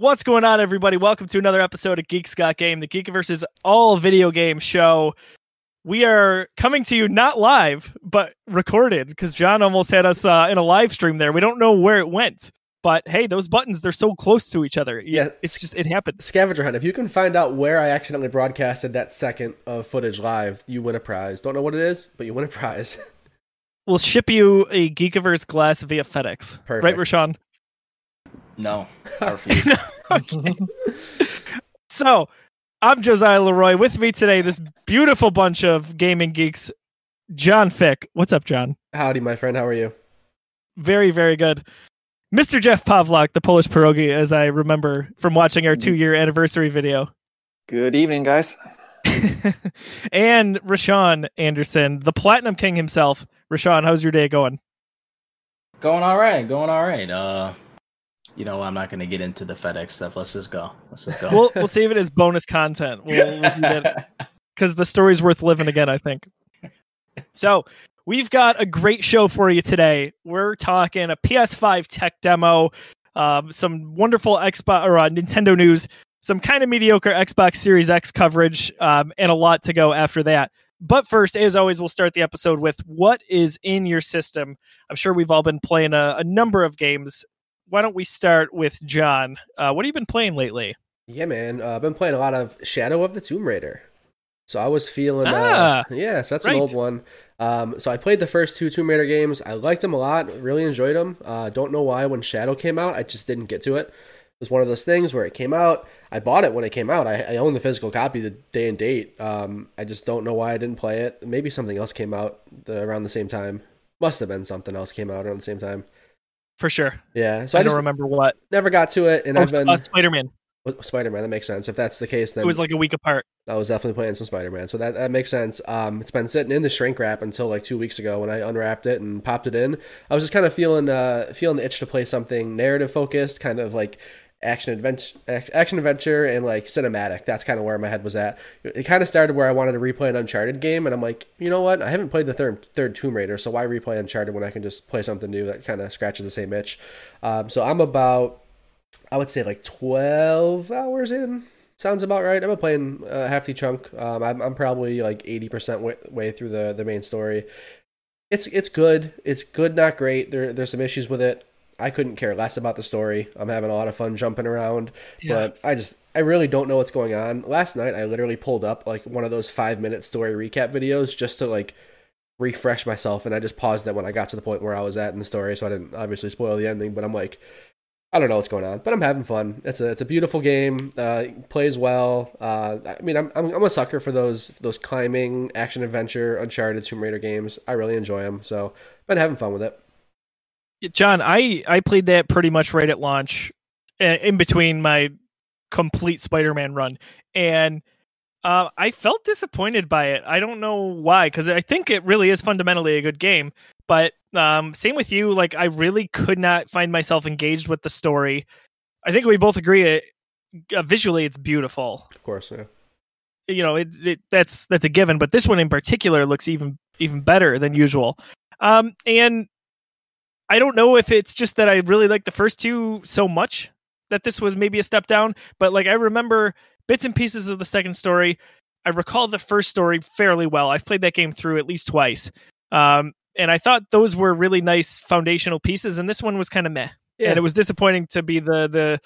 What's going on, everybody? Welcome to another episode of Geeks Got Game, the Geekiverse is all video game show. We are coming to you not live, but recorded because John almost had us uh, in a live stream there. We don't know where it went, but hey, those buttons, they're so close to each other. Yeah, It's just, it happened. Scavenger hunt. If you can find out where I accidentally broadcasted that second of footage live, you win a prize. Don't know what it is, but you win a prize. We'll ship you a Geekiverse glass via FedEx. Right, Perfect. Rashawn? No, I refuse. Okay. so, I'm Josiah Leroy. With me today, this beautiful bunch of gaming geeks. John Fick. What's up, John? Howdy, my friend. How are you? Very, very good. Mr. Jeff Pavlak, the Polish pierogi, as I remember from watching our two year anniversary video. Good evening, guys. and Rashawn Anderson, the Platinum King himself. Rashawn, how's your day going? Going all right. Going all right. Uh, you know, I'm not going to get into the FedEx stuff. Let's just go. Let's just go. We'll we'll save it as bonus content. We'll, because the story's worth living again, I think. So we've got a great show for you today. We're talking a PS5 tech demo, um, some wonderful Xbox or uh, Nintendo news, some kind of mediocre Xbox Series X coverage, um, and a lot to go after that. But first, as always, we'll start the episode with what is in your system. I'm sure we've all been playing a, a number of games. Why don't we start with John? Uh, what have you been playing lately? Yeah, man. Uh, I've been playing a lot of Shadow of the Tomb Raider. So I was feeling, Ah, uh, yeah, so that's right. an old one. Um, so I played the first two Tomb Raider games. I liked them a lot, really enjoyed them. Uh, don't know why when Shadow came out, I just didn't get to it. It was one of those things where it came out. I bought it when it came out. I, I own the physical copy, the day and date. Um, I just don't know why I didn't play it. Maybe something else came out the, around the same time. Must have been something else came out around the same time. For sure. Yeah, so I, I, don't remember what. never got to it, and Oh, I've been uh, Spider Man. Spider Man. That makes sense. If that's the case, then It was like a week apart. I was definitely playing some Spider Man, so that, that makes sense. Um, it's been sitting in the shrink wrap until like two weeks ago when I unwrapped it and popped it in. I was just kind of feeling uh feeling the itch to play something narrative focused, kind of like action adventure, action adventure, and like cinematic. That's kind of where my head was at. It kind of started where I wanted to replay an Uncharted game, and I'm like, you know what? I haven't played the third third Tomb Raider, so why replay Uncharted when I can just play something new that kind of scratches the same itch? Um, so I'm about I would say like 12 hours in. Sounds about right. I'm playing a hefty chunk. Um, I'm, I'm probably like 80% way, way through the, the main story. It's it's good. It's good, not great. There there's some issues with it. I couldn't care less about the story. I'm having a lot of fun jumping around, but I just I really don't know what's going on. Last night I literally pulled up like one of those 5 minute story recap videos just to like refresh myself and I just paused it when I got to the point where I was at in the story so I didn't obviously spoil the ending, but I'm like I don't know what's going on, but I'm having fun. It's a it's a beautiful game. Uh, plays well. Uh, I mean, I'm, I'm I'm a sucker for those those climbing action adventure Uncharted Tomb Raider games. I really enjoy them. So I've been having fun with it. John, I I played that pretty much right at launch, in between my complete Spider-Man run, and uh, I felt disappointed by it. I don't know why, because I think it really is fundamentally a good game. But um, same with you. Like, I really could not find myself engaged with the story. I think we both agree it uh, visually it's beautiful. Of course, yeah. you know it, it that's that's a given but this one in particular looks even even better than usual um and i don't know if it's just that i really like the first two so much that this was maybe a step down but like i remember bits and pieces of the second story. I recall the first story fairly well. I've played that game through at least twice. Um and i thought those were really nice foundational pieces and this one was kind of meh. Yeah, and it was disappointing to be the the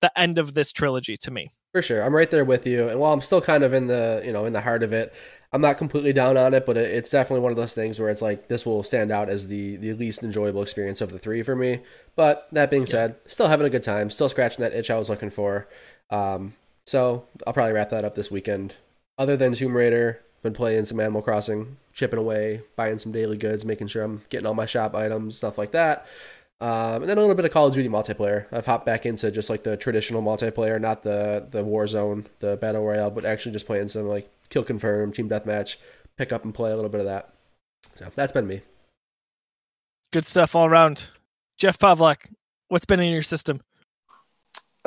the end of this trilogy to me. For sure. I'm right there with you. And while I'm still kind of in the you know in the heart of it, I'm not completely down on it. But it's definitely one of those things where it's like this will stand out as the the least enjoyable experience of the three for me. But that being said, still having a good time. Still scratching that itch I was looking for. Um, so I'll probably wrap that up this weekend. Other than Tomb Raider, been playing some Animal Crossing, chipping away, buying some daily goods, making sure I'm getting all my shop items, stuff like that. Um, and then a little bit of Call of Duty multiplayer. I've hopped back into just like the traditional multiplayer, not the the Warzone, the battle royale, but actually just playing some like kill confirm, team deathmatch, pick up and play a little bit of that. So that's been me. good stuff all around jeff pavlak what's been in your system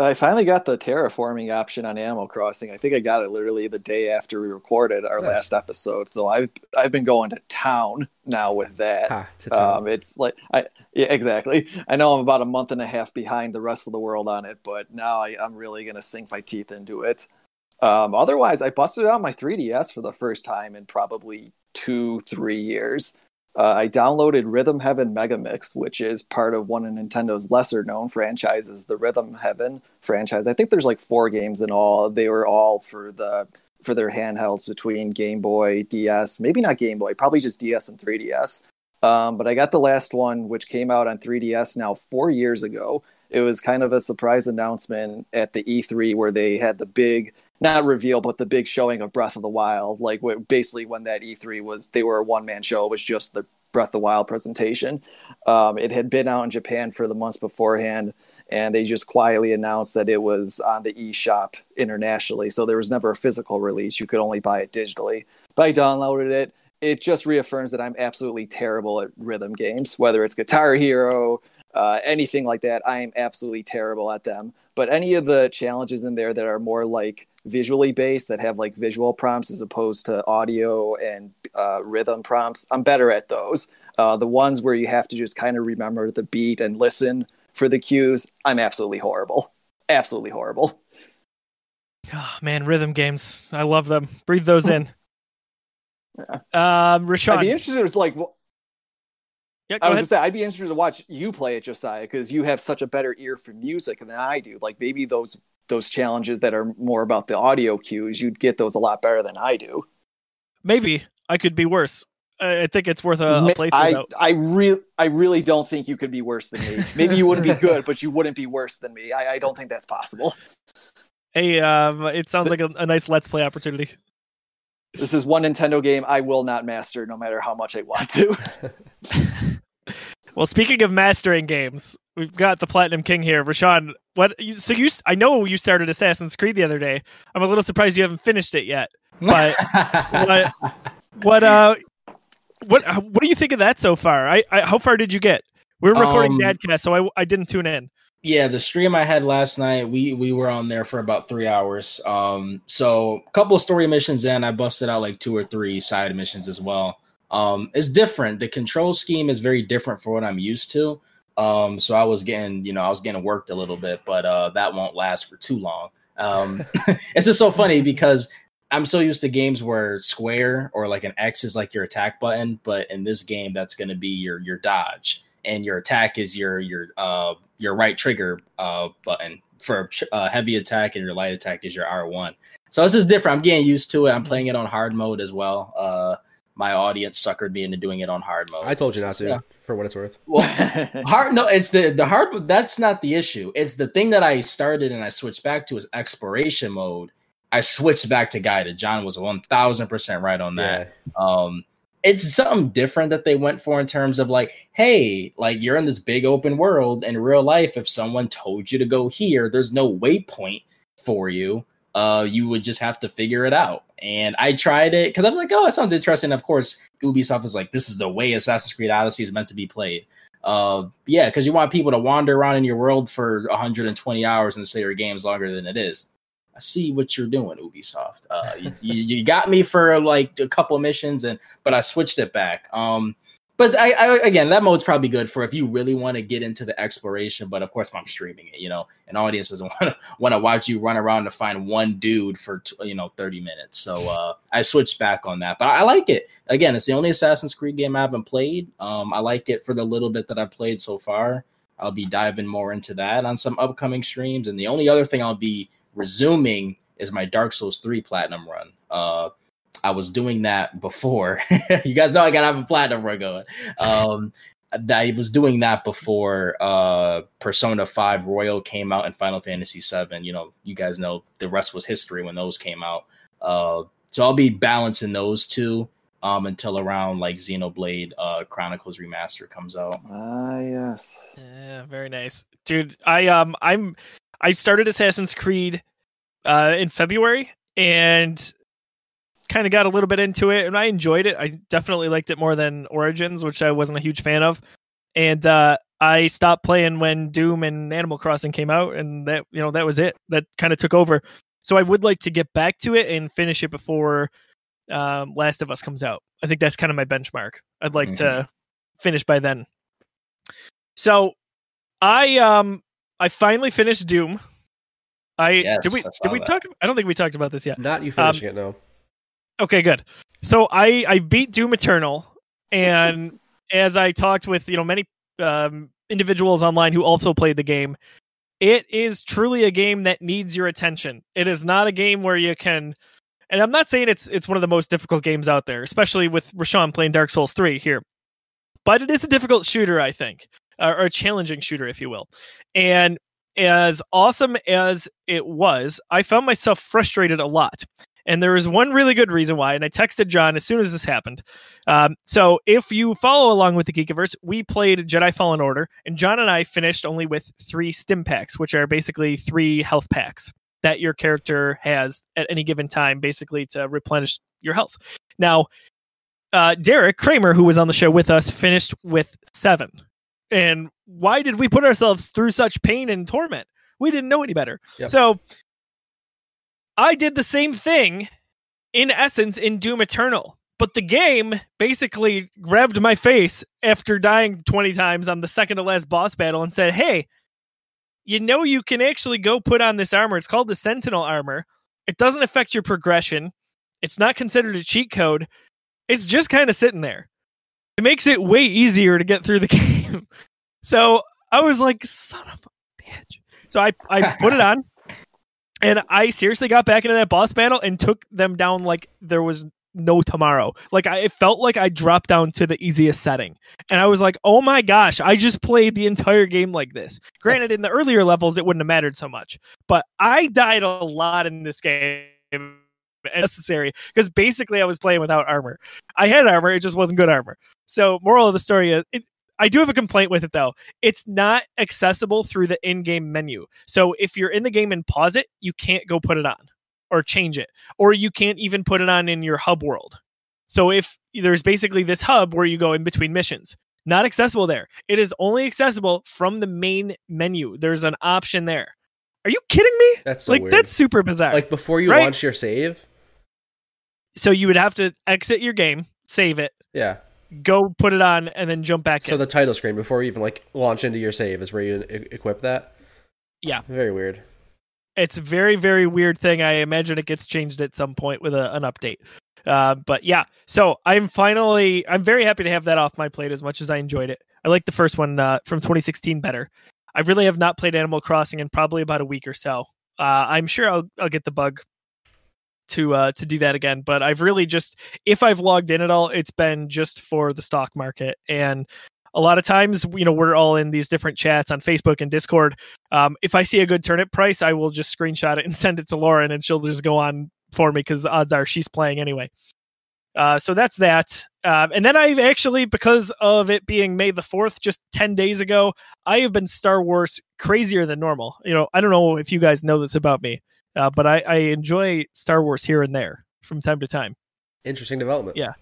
I finally got the terraforming option on Animal Crossing. I think I got it literally the day after we recorded our Nice. last episode. So I've I've been going to town now with that. Ha, to town. Um, it's like I yeah exactly. I know I'm about a month and a half behind the rest of the world on it, but now I, I'm really gonna sink my teeth into it. Um, otherwise, I busted out my 3DS for the first time in probably two three years. Uh, I downloaded Rhythm Heaven Megamix, which is part of one of Nintendo's lesser known franchises, the Rhythm Heaven franchise. I think there's like four games in all. They were all for the for their handhelds between Game Boy, DS, maybe not Game Boy, probably just DS and 3DS. Um, but I got the last one, which came out on 3DS now four years ago. It was kind of a surprise announcement at the E3 where they had the big, not reveal, but the big showing of Breath of the Wild. Like basically when that E3 was, they were a one man show. It was just the Breath of the Wild presentation. Um, it had been out in Japan for the months beforehand, and they just quietly announced that it was on the eShop internationally. So there was never a physical release. You could only buy it digitally. But I downloaded it. It just reaffirms that I'm absolutely terrible at rhythm games, whether it's Guitar Hero, uh, anything like that. I am absolutely terrible at them. But any of the challenges in there that are more like visually based, that have like visual prompts as opposed to audio and uh, rhythm prompts, I'm better at those. Uh, the ones where you have to just kind of remember the beat and listen for the cues, I'm absolutely horrible. Absolutely horrible. Oh, man, rhythm games. I love them. Breathe those in. Yeah. Um, I'd be interested. It's like yeah, I was ahead. gonna say I'd be interested to watch you play it, Josiah, because you have such a better ear for music than I do. Like maybe those those challenges that are more about the audio cues, you'd get those a lot better than I do. Maybe I could be worse. I think it's worth a, a playthrough. I though. I really I really don't think you could be worse than me. Maybe you wouldn't be good, but you wouldn't be worse than me. I, I don't think that's possible. Hey, um, it sounds like a, a nice let's play opportunity. This is one Nintendo game I will not master, no matter how much I want to. Well, speaking of mastering games, we've got the Platinum King here, Rashawn. What? you- So you? I know you started Assassin's Creed the other day. I'm a little surprised you haven't finished it yet. But what? What? Uh, what? What do you think of that so far? I, I how far did you get? We were recording Um, Dadcast, so I, I didn't tune in. Yeah, the stream I had last night, we we were on there for about three hours. Um, so a couple of story missions in, I busted out like two or three side missions as well. Um, it's different. The control scheme is very different for what I'm used to. Um, so I was getting, you know, I was getting worked a little bit, but uh, that won't last for too long. Um, it's just so funny because I'm so used to games where square or like an X is like your attack button, but in this game, that's going to be your your dodge, and your attack is your your uh your right trigger uh button for uh, heavy attack, and your light attack is your R1. So this is different. I'm getting used to it. I'm playing it on hard mode as well. Uh, my audience suckered me into doing it on hard mode. I told you not to, yeah. for what it's worth. Well, hard no it's the the hard that's not the issue it's the thing that i started and i switched back to is exploration mode i switched back to guided john was 1000% right on that Yeah. um it's something different that they went for in terms of like hey like you're in this big open world in real life if someone told you to go here there's no waypoint for you uh you would just have to figure it out. And i tried it because i'm like oh that sounds interesting. Of course ubisoft is like this is the way assassin's creed odyssey is meant to be played. Uh yeah because you want people to wander around in your world for 120 hours and say your game's longer than it is. I see what you're doing ubisoft. Uh you, you, you got me for like a couple missions and but i switched it back. Um but I, I again that mode's probably good for if you really want to get into the exploration but of course if i'm streaming it you know an audience doesn't want to want to watch you run around to find one dude for you know 30 minutes. So uh i switched back on that but i like it. Again it's the only assassin's creed game i haven't played. Um i like it for the little bit that i've played so far. I'll be diving more into that on some upcoming streams and the only other thing i'll be resuming is my dark souls 3 platinum run. Uh I was doing that before. you guys know I gotta have a platinum run going. Um, I was doing that before uh, Persona Five Royal came out and Final Fantasy Seven. You know, you guys know the rest was history when those came out. Uh, so I'll be balancing those two um, until around like Xenoblade uh, Chronicles Remaster comes out. ah, yes. Yeah, very nice, dude. I um I'm I started Assassin's Creed uh in February and kind of got a little bit into it and I enjoyed it. I definitely liked it more than Origins, which I wasn't a huge fan of. And uh I stopped playing when Doom and Animal Crossing came out, and that you know that was it. That kind of took over. So I would like to get back to it and finish it before um, Last of Us comes out. I think that's kind of my benchmark. I'd like to Mhm. finish by then. So I um I finally finished Doom. I Yes, did we I did we that. talk? I don't think we talked about this yet. Not you finishing Um, it, no. Okay, good. So I I beat Doom Eternal, and as I talked with you know many um, individuals online who also played the game, it is truly a game that needs your attention. It is not a game where you can. And I'm not saying it's it's one of the most difficult games out there, especially with Rashawn playing Dark Souls 3 here. But it is a difficult shooter, I think, or, or a challenging shooter, if you will. And as awesome as it was, I found myself frustrated a lot. And there is one really good reason why. And I texted John as soon as this happened. Um, so if you follow along with the Geekiverse, we played Jedi Fallen Order, and John and I finished only with three stim packs, which are basically three health packs that your character has at any given time, basically to replenish your health. Now, uh, Derek Kramer, who was on the show with us, finished with seven. And why did we put ourselves through such pain and torment? We didn't know any better. Yep. So I did the same thing in essence in Doom Eternal. But the game basically grabbed my face after dying 20 times on the second to last boss battle and said, Hey, you know, you can actually go put on this armor. It's called the Sentinel armor. It doesn't affect your progression, it's not considered a cheat code. It's just kind of sitting there. It makes it way easier to get through the game. so I was like, Son of a bitch. So I, I put it on. And I seriously got back into that boss battle and took them down like there was no tomorrow. Like I it felt like I dropped down to the easiest setting. And I was like, "Oh my gosh, I just played the entire game like this." Granted in the earlier levels it wouldn't have mattered so much, but I died a lot in this game necessary because basically I was playing without armor. I had armor, it just wasn't good armor. So, moral of the story is it, I do have a complaint with it though. It's not accessible through the in-game menu. So if you're in the game and pause it, you can't go put it on or change it, or you can't even put it on in your hub world. So if there's basically this hub where you go in between missions, not accessible there. It is only accessible from the main menu. There's an option there. Are you kidding me? That's so like weird. that's super bizarre. like before you Right? launch your save. so you would have to exit your game, save it, Yeah. Go put it on, and then jump back So in. the title screen before you even like launch into your save is where you e- equip that. Yeah. Very weird. it's a very very weird thing i imagine it gets changed at some point with a, an update uh, but yeah so i'm finally i'm very happy to have that off my plate as much as i enjoyed it i like the first one uh, from 2016 better i really have not played animal crossing in probably about a week or so uh, i'm sure I'll, I'll get the bug to uh, to do that again but i've really just if i've logged in at all it's been just for the stock market and a lot of times you know we're all in these different chats on facebook and discord um, if I see a good turnip price, I will just screenshot it and send it to Lauren, and she'll just go on for me because odds are she's playing anyway. Uh, so that's that. Um, and then I've actually, because of it being May the 4th, just 10 days ago, I have been Star Wars crazier than normal. You know, I don't know if you guys know this about me, uh, but I, I enjoy Star Wars here and there from time to time. Interesting development. Yeah.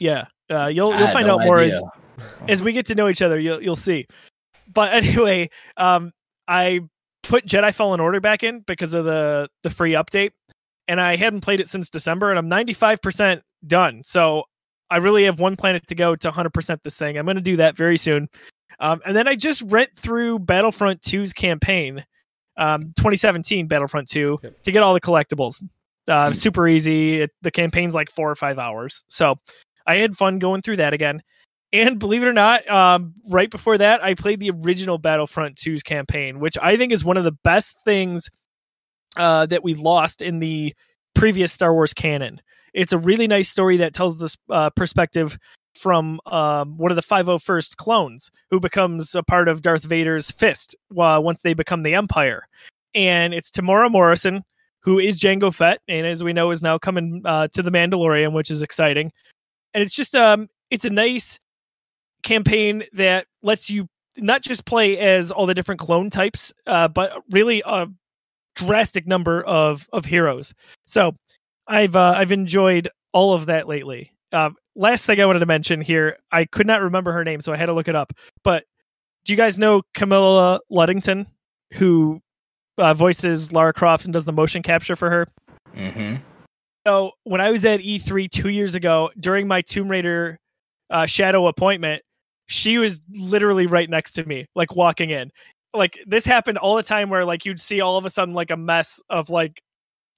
Yeah. Uh, you'll I you'll find no out more idea. as as we get to know each other, you'll you'll see. But anyway, um, I put Jedi Fallen Order back in because of the the free update, and I hadn't played it since December, and I'm 95 percent done. So I really have one planet to go to 100 percent this thing. I'm going to do that very soon. Um, and then I just went through Battlefront 2's campaign, um, 2017 Battlefront 2, Yep. to get all the collectibles. Uh, Hmm. Super easy. It, the campaign's like four or five hours. So I had fun going through that again. And believe it or not, um, right before that, I played the original Battlefront 2's campaign, which I think is one of the best things uh, that we lost in the previous Star Wars canon. It's a really nice story that tells this uh, perspective from um, one of the 501st clones who becomes a part of Darth Vader's fist uh, once they become the Empire. And it's Temuera Morrison, who is Jango Fett, and as we know, is now coming uh, to the Mandalorian, which is exciting. And it's just um, it's a nice campaign that lets you not just play as all the different clone types, uh, but really a drastic number of of heroes. So I've uh, I've enjoyed all of that lately. Um, last thing I wanted to mention here, I could not remember her name, so I had to look it up. But do you guys know Camilla Luddington, who uh, voices Lara Croft and does the motion capture for her? Mm-hmm. So when I was at E3 two years ago during my Tomb Raider uh, Shadow appointment, she was literally right next to me, like walking in. Like this happened all the time, where like you'd see all of a sudden like a mess of like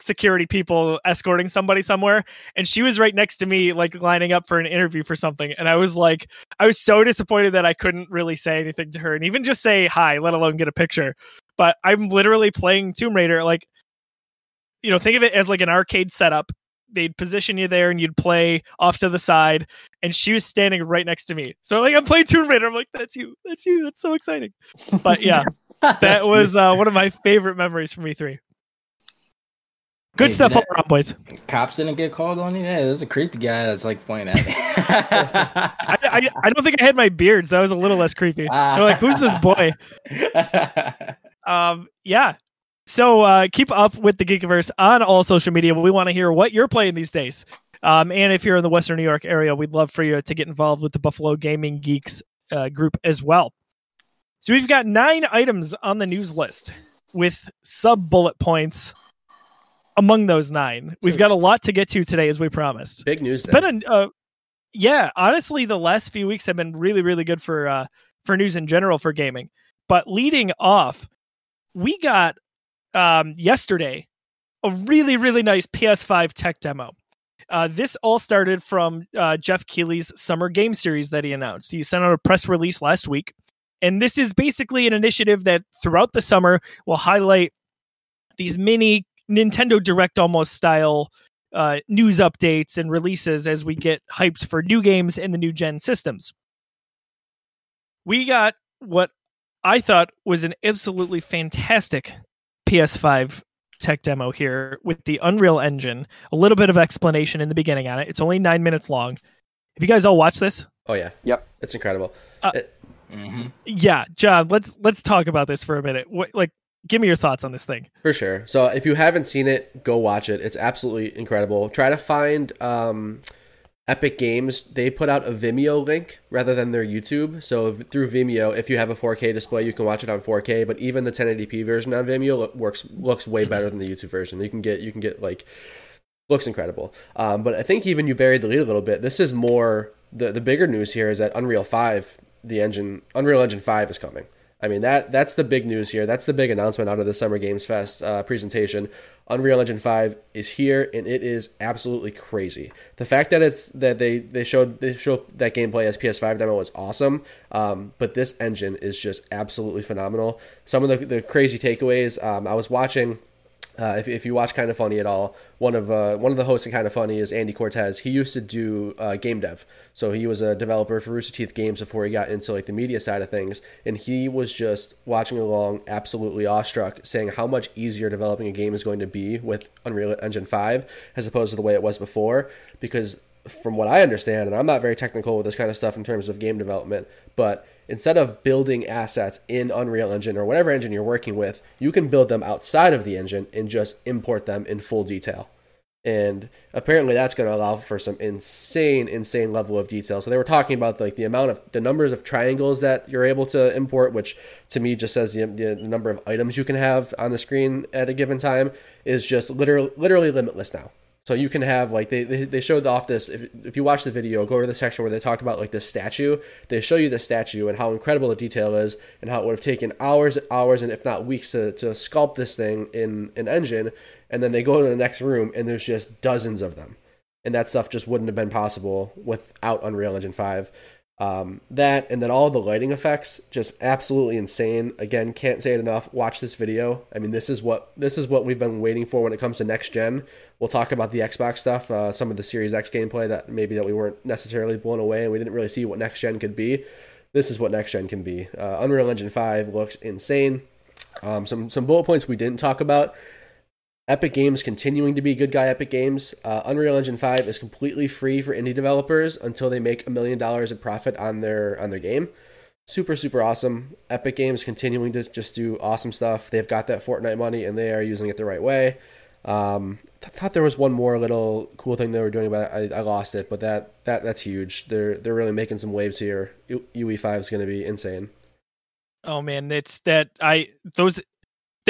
security people escorting somebody somewhere and she was right next to me like lining up for an interview for something and i was like i was so disappointed that i couldn't really say anything to her and even just say hi let alone get a picture. But i'm literally playing tomb raider like you know think of it as like an arcade setup. They'd position you there and you'd play off to the side and she was standing right next to me. So like i'm playing tomb raider i'm like that's you that's you that's so exciting. But yeah that was uh, one of my favorite memories from e3 Good Hey, stuff all around, boys. Cops didn't get called on you. Yeah, there's a creepy guy that's like pointing at me. I, I, I don't think I had my beard, so that was a little less creepy. They're like, who's this boy? Um, yeah. So uh, keep up with the Geekiverse on all social media. We want to hear what you're playing these days. Um, and if you're in the Western New York area, we'd love for you to get involved with the Buffalo Gaming Geeks uh, group as well. So we've got nine items on the news list with sub bullet points among those nine. We've got a lot to get to today, as we promised. Big news. It's been a uh, yeah. Honestly, the last few weeks have been really, really good for uh, for news in general for gaming. But leading off, we got um, yesterday a really, really nice PS5 tech demo. Uh, this all started from uh, Geoff Keighley's summer game series that he announced. He sent out a press release last week, and this is basically an initiative that throughout the summer will highlight these mini Nintendo Direct almost style uh, news updates and releases as we get hyped for new games and the new gen systems. We got what I thought was an absolutely fantastic PS5 tech demo here with the Unreal Engine. A little bit of explanation in the beginning on it. It's only nine minutes long. Have you guys all watched this? Oh yeah. Yep. It's incredible. Uh, It- hmm Yeah, John. Let's let's talk about this for a minute. What like? Give me your thoughts on this thing. For sure. So if you haven't seen it, go watch it. It's absolutely incredible. Try to find um, Epic Games. They put out a Vimeo link rather than their YouTube. So through Vimeo, if you have a 4K display, you can watch it on 4K. But even the 1080p version on Vimeo works looks way better than the YouTube version. You can get you can get like looks incredible. Um, but I think even you buried the lead a little bit. This is more the the bigger news here is that Unreal Five, the engine, Unreal Engine Five is coming. I mean that that's the big news here. That's the big announcement out of the Summer Games Fest uh, presentation. Unreal Engine Five is here, and it is absolutely crazy. The fact that it's that they they showed they showed that gameplay as PS5 demo was awesome. Um, but this engine is just absolutely phenomenal. Some of the, the crazy takeaways. Um, I was watching. Uh, if, if you watch Kind of Funny at all, one of uh, one of the hosts of Kind of Funny is Andy Cortez. He used to do uh, game dev, so he was a developer for Rooster Teeth Games before he got into like the media side of things. And he was just watching along, absolutely awestruck, saying how much easier developing a game is going to be with Unreal Engine Five as opposed to the way it was before. Because from what I understand, and I'm not very technical with this kind of stuff in terms of game development, but instead of building assets in Unreal Engine or whatever engine you're working with, you can build them outside of the engine and just import them in full detail. And apparently that's going to allow for some insane, insane level of detail. So they were talking about like the amount of the numbers of triangles that you're able to import, which to me just says the, the number of items you can have on the screen at a given time is just literally literally limitless now. So you can have like they, they, showed off this if, if you watch the video, go to the section where they talk about like this statue. They show you the statue and how incredible the detail is and how it would have taken hours, hours, and if not weeks to, to sculpt this thing in an engine. And then they go to the next room and there's just dozens of them. And that stuff just wouldn't have been possible without Unreal Engine 5. Um, that and then all the lighting effects just absolutely insane. Again, can't say it enough. Watch this video. I mean, this is what this is what we've been waiting for when it comes to next gen. We'll talk about the Xbox stuff, uh, some of the Series X gameplay that maybe that we weren't necessarily blown away and we didn't really see what next gen could be. This is what next gen can be. Uh, Unreal Engine Five looks insane. Um, some some bullet points we didn't talk about. Epic Games continuing to be good guy Epic Games. Uh, Unreal Engine 5 is completely free for indie developers until they make a million dollars in profit on their on their game. Super super awesome. Epic Games continuing to just do awesome stuff. They've got that Fortnite money and they are using it the right way. Um, I thought there was one more little cool thing they were doing, but I, I lost it. But that that that's huge. They're they're really making some waves here. UE5 is going to be insane. Oh man, it's that I those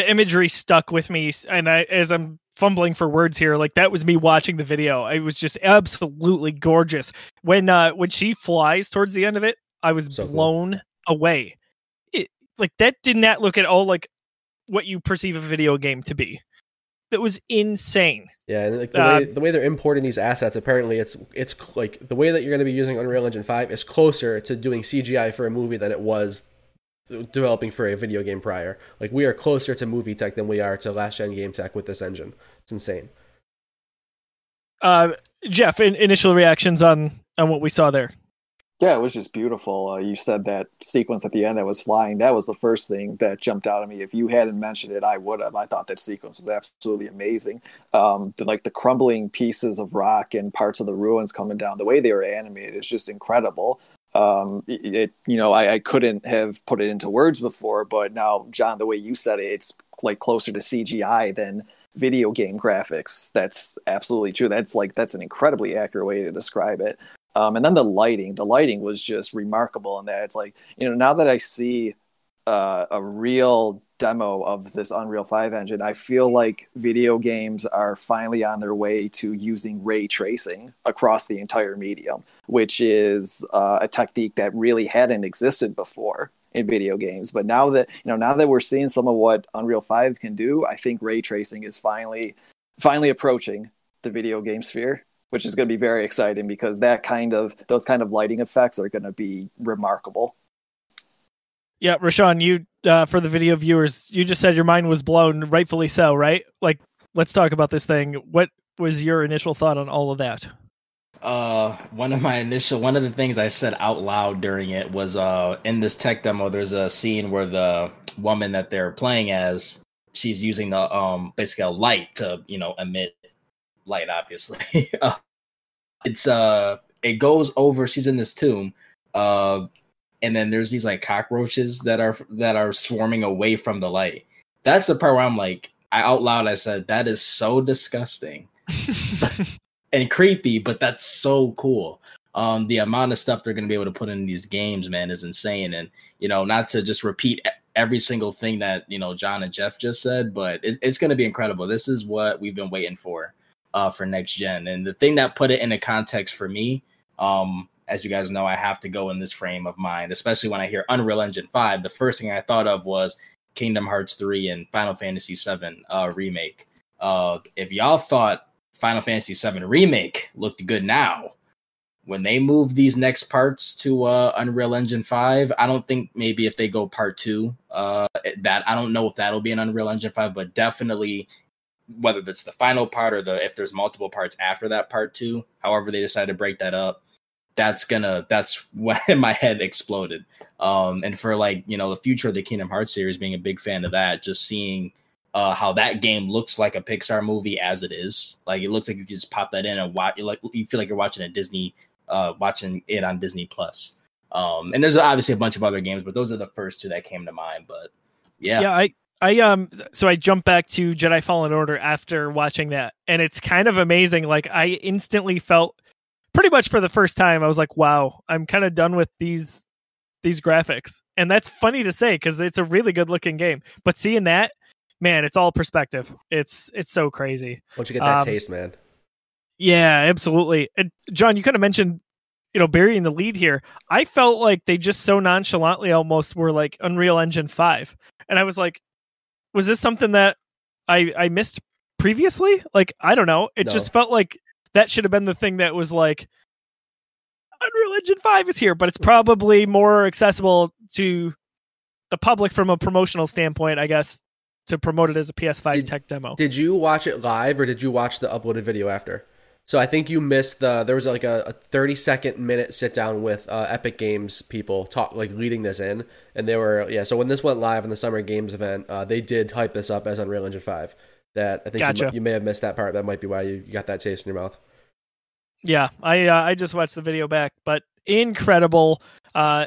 the imagery stuck with me, and I as I'm fumbling for words here, like that was me watching the video. It was just absolutely gorgeous. When uh when she flies towards the end of it, I was So cool. blown away. It like that did not look at all like what you perceive a video game to be. That was insane. Yeah, and like the Uh, way the way they're importing these assets, apparently it's it's like the way that you're going to be using Unreal Engine Five is closer to doing CGI for a movie than it was developing for a video game prior. Like we are closer to movie tech than we are to last gen game tech with this engine. It's insane. Uh, Jeff, in, initial reactions on on what we saw there. Yeah, it was just beautiful. Uh, you said that sequence at the end that was flying. That was the first thing that jumped out at me. If you hadn't mentioned it, I would have. I thought that sequence was absolutely amazing. Um, the, like the crumbling pieces of rock and parts of the ruins coming down, the way they were animated is just incredible. Um, it, you know, I, I couldn't have put it into words before, but now, John, the way you said it, it's like closer to CGI than video game graphics. That's absolutely true. That's like that's an incredibly accurate way to describe it. Um, and then the lighting, the lighting was just remarkable in that it's like, you know, now that I see uh, a real demo of this Unreal 5 engine, I feel like video games are finally on their way to using ray tracing across the entire medium, which is uh, a technique that really hadn't existed before in video games. But now that, you know, now that we're seeing some of what Unreal 5 can do, I think ray tracing is finally finally approaching the video game sphere which is going to be very exciting because that kind of those kind of lighting effects are going to be remarkable. Yeah, Rashawn, you uh, for the video viewers, you just said your mind was blown, rightfully so, right? Like, let's talk about this thing. What was your initial thought on all of that? Uh, one of my initial one of the things I said out loud during it was uh in this tech demo. There's a scene where the woman that they're playing as she's using the um basically a light to you know emit light. Obviously, Uh, it's uh it goes over. She's in this tomb. Uh, and then there's these like cockroaches that are that are swarming away from the light. That's the part where I'm like, I out loud I said that is so disgusting and creepy, but that's so cool. Um, the amount of stuff they're going to be able to put in these games, man, is insane. And you know, not to just repeat every single thing that you know John and Jeff just said, but it, it's going to be incredible. This is what we've been waiting for uh, for next gen. And the thing that put it into context for me, um, as you guys know, I have to go in this frame of mind, especially when I hear Unreal Engine Five. The first thing I thought of was Kingdom Hearts Three and Final Fantasy Seven uh, remake. Uh, if y'all thought Final Fantasy 7 Remake looked good now. When they move these next parts to uh, Unreal Engine 5, I don't think maybe if they go part two, uh, that I don't know if that'll be an Unreal Engine 5, but definitely whether that's the final part or the if there's multiple parts after that part two, however they decide to break that up, that's gonna that's when my head exploded. Um, and for like you know the future of the Kingdom Hearts series, being a big fan of that, just seeing uh, how that game looks like a Pixar movie as it is. Like it looks like you just pop that in and watch. You like you feel like you're watching a Disney, uh, watching it on Disney Plus. Um, and there's obviously a bunch of other games, but those are the first two that came to mind. But yeah, yeah, I I um so I jumped back to Jedi Fallen Order after watching that and it's kind of amazing like I instantly felt pretty much for the first time I was like wow I'm kind of done with these these graphics and that's funny to say cuz it's a really good looking game but seeing that man it's all perspective it's it's so crazy Once you get that Um, taste, man. yeah, absolutely. And John, you kind of mentioned, you know, burying the lead here. I felt like they just so nonchalantly almost were like Unreal Engine 5. And I was like, was this something that I I missed previously? Like, I don't know. It No. just felt like that should have been the thing that was like Unreal Engine 5 is here, but it's probably more accessible to the public from a promotional standpoint, I guess, to promote it as a PS5 Did- tech demo. Did you watch it live or did you watch the uploaded video after? So I think you missed the. There was like a, a thirty second minute sit down with uh, Epic Games people talk like leading this in, and they were yeah. So when this went live in the Summer Games event, uh, they did hype this up as Unreal Engine Five. That I think you, Gotcha. mi- you may have missed that part. That might be why you got that taste in your mouth. Yeah, I uh, I just watched the video back, but incredible. Uh,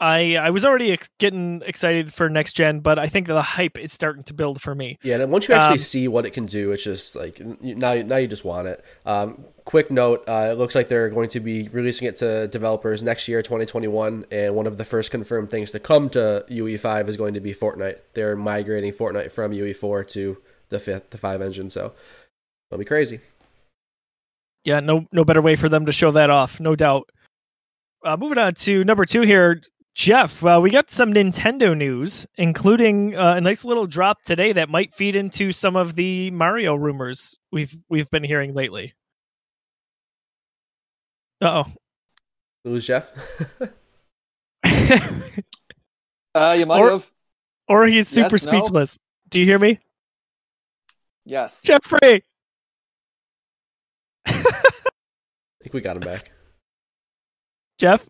I I was already ex- getting excited for next gen, but I think the hype is starting to build for me. Yeah, and once you actually Um, see what it can do, it's just like now now you just want it. Um, quick note: uh, it looks like they're going to be releasing it to developers next year, 2021, and one of the first confirmed things to come to UE5 is going to be Fortnite. They're migrating Fortnite from UE4 to the fifth, the five engine. So it'll be crazy. Yeah, no no better way for them to show that off, no doubt. Uh, moving on to number two here, Jeff. Uh, we got some Nintendo news, including uh, a nice little drop today that might feed into some of the Mario rumors we've we've been hearing lately. Uh oh, Who's Jeff? Uh, you might Or- have. or he's super Yes, no? speechless. Do you hear me, Yes. Jeffrey? I think we got him back. Jeff?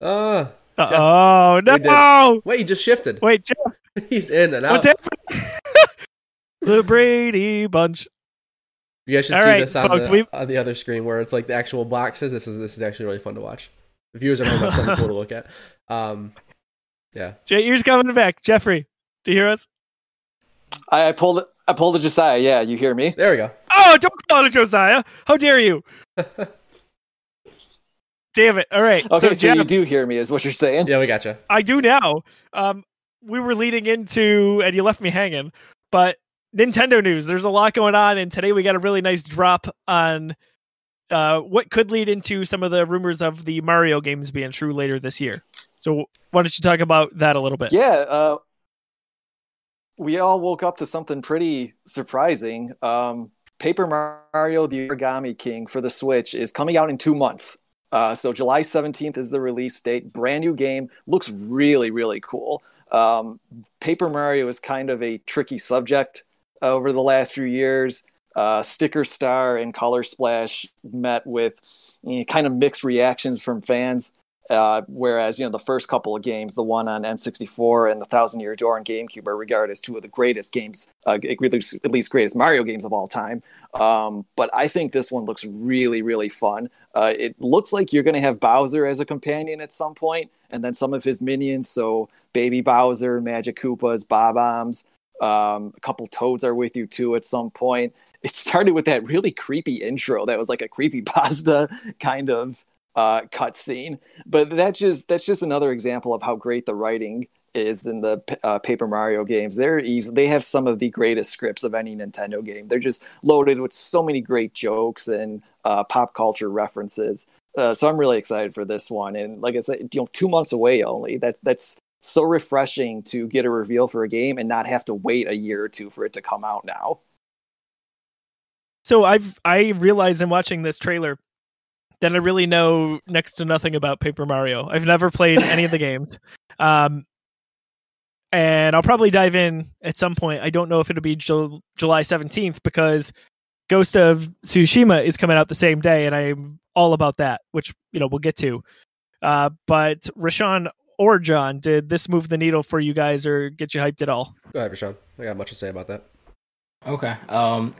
Uh, Oh We did. no! wait, he just shifted. Wait, Jeff, He's in and out. what's happening? the Brady Bunch. You guys should All see right, this on, folks, the, we- on the other screen where it's like the actual boxes. This is this is actually really fun to watch. The viewers at home have something cool to look at. Um, yeah, Jay, yours coming back. Jeffrey, do you hear us? I, I pulled it. I pulled a Josiah. Yeah, you hear me? there we go. Oh, don't call it Josiah. How dare you? Damn it. All right. Okay, so, so, Jeff, you do hear me, is what you're saying. Yeah, we gotcha. I do now. Um, we were leading into, and you left me hanging, but Nintendo news. There's a lot going on, and today we got a really nice drop on uh, what could lead into some of the rumors of the Mario games being true later this year. So, why don't you talk about that a little bit? Yeah, uh, we all woke up to something pretty surprising. Um, Paper Mario: The Origami King for the Switch is coming out in two months. Uh, so July 17th is the release date. Brand new game, looks really really cool. Um, Paper Mario is kind of a tricky subject over the last few years. Uh, Sticker Star and Color Splash met with eh, kind of mixed reactions from fans. Uh, whereas you know the first couple of games, the one on N64 and the Thousand Year Door on GameCube, are regarded as two of the greatest games, uh, at least at least greatest Mario games of all time. Um, but I think this one looks really, really fun. Uh, it looks like you're going to have Bowser as a companion at some point, and then some of his minions. So Baby Bowser, Magic Koopas, Bob-Ombs, um, a couple Toads are with you too at some point. It started with that really creepy intro that was like a creepy pasta kind of uh, cutscene. But that just that's just another example of how great the writing is in the uh, Paper Mario games. They're easy. They have some of the greatest scripts of any Nintendo game. They're just loaded with so many great jokes and uh, pop culture references. Uh, so I'm really excited for this one. And like I said, you know, two months away only. That that's so refreshing to get a reveal for a game and not have to wait a year or two for it to come out now. So I've I realized in watching this trailer that I really know next to nothing about Paper Mario. I've never played any of the games. Um and I'll probably dive in at some point. I don't know if it'll be Jul- July 17th because Ghost of Tsushima is coming out the same day and I'm all about that, which you know we'll get to. Uh but Rashawn or John, did this move the needle for you guys or get you hyped at all? Go ahead, Rashawn. I got much to say about that. Okay. Um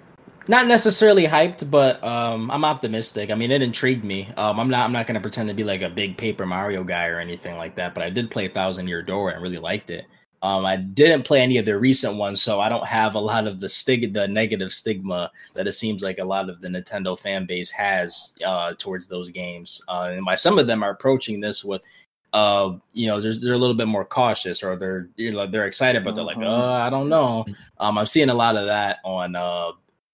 not necessarily hyped, but um I'm optimistic. I mean it intrigued me. Um I'm not I'm not gonna pretend to be like a big Paper Mario guy or anything like that, but I did play Thousand Year Door and really liked it. Um I didn't play any of the recent ones, so I don't have a lot of the stig the negative stigma that it seems like a lot of the Nintendo fan base has uh towards those games. Uh and by some of them are approaching this with uh you know they're, they're a little bit more cautious or they're you know they're excited but they're like Mhm. uh i don't know um i'm seeing a lot of that on uh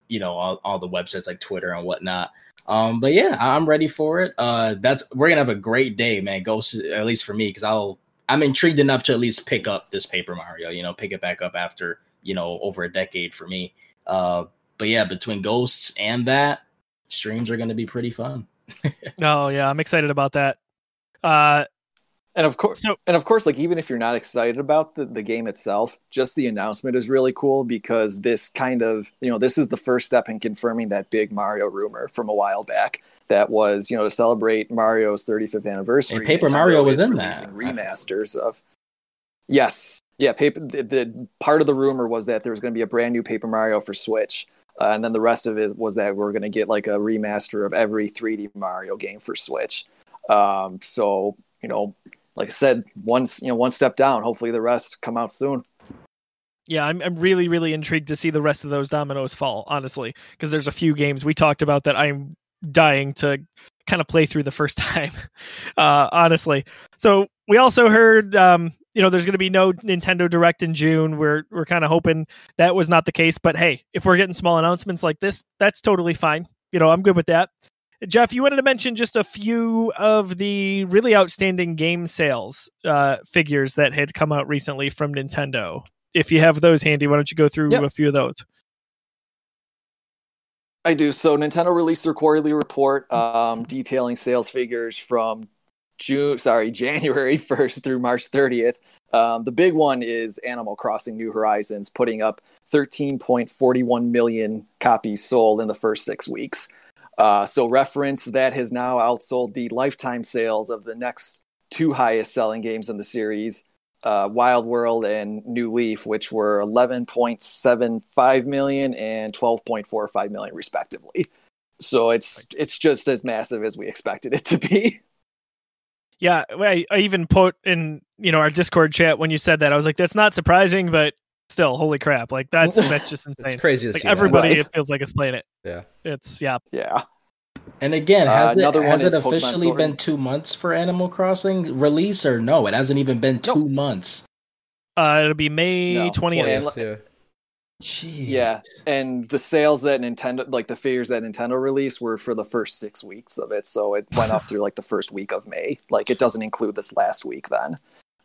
you know all, all the websites like twitter and whatnot. Um but yeah i'm ready for it. Uh that's we're gonna have a great day man. Ghost at least for me because i'll i'm intrigued enough to at least pick up this paper mario you know pick it back up after you know over a decade for me. Uh but yeah between ghosts and that streams are gonna be pretty fun. Oh yeah, I'm excited about that. Uh And of course, So- and of course, like even if you're not excited about the, the game itself, just the announcement is really cool because this kind of you know this is the first step in confirming that big Mario rumor from a while back that was you know to celebrate Mario's 35th anniversary. And Paper Mario was in releasing that. remasters of. Yes, yeah. Paper. The, the part of the rumor was that there was going to be a brand new Paper Mario for Switch. Uh, and then the rest of it was that we're going to get like a remaster of every 3D Mario game for Switch. Um, so you know, like I said, once you know one step down. Hopefully, the rest come out soon. Yeah, I'm I'm really really intrigued to see the rest of those dominoes fall. Honestly, because there's a few games we talked about that I'm dying to kind of play through the first time. Uh, honestly, so we also heard um, you know there's going to be no Nintendo Direct in June. We're we're kind of hoping that was not the case, but hey, if we're getting small announcements like this, that's totally fine. You know, I'm good with that. Jeff, you wanted to mention just a few of the really outstanding game sales uh, figures that had come out recently from Nintendo. If you have those handy, why don't you go through Yep. a few of those? I do. So Nintendo released their quarterly report um, detailing sales figures from June, sorry, January 1st through March 30th. Um, the big one is Animal Crossing New Horizons, putting up 13.41 million copies sold in the first six weeks. Uh, so reference that has now outsold the lifetime sales of the next two highest selling games in the series, uh, Wild World and New Leaf, which were 11.75 million and 12.45 million respectively. So it's it's just as massive as we expected it to be. Yeah, I, I even put in you know our Discord chat when you said that I was like, that's not surprising, but still, holy crap! Like that's that's just insane. It's crazy to Like see. everybody, Right. it feels like is playing it. Yeah. It's yeah. Yeah. And again, Uh, has it, another one has is it officially been two months for Animal Crossing release or no? It hasn't even been two months. Uh, it'll be May No, twentieth. and- Yeah. Jeez. Yeah, and the sales that Nintendo, like the figures that Nintendo released, were for the first six weeks of it. So it went up through like the first week of May. Like it doesn't include this last week. Then,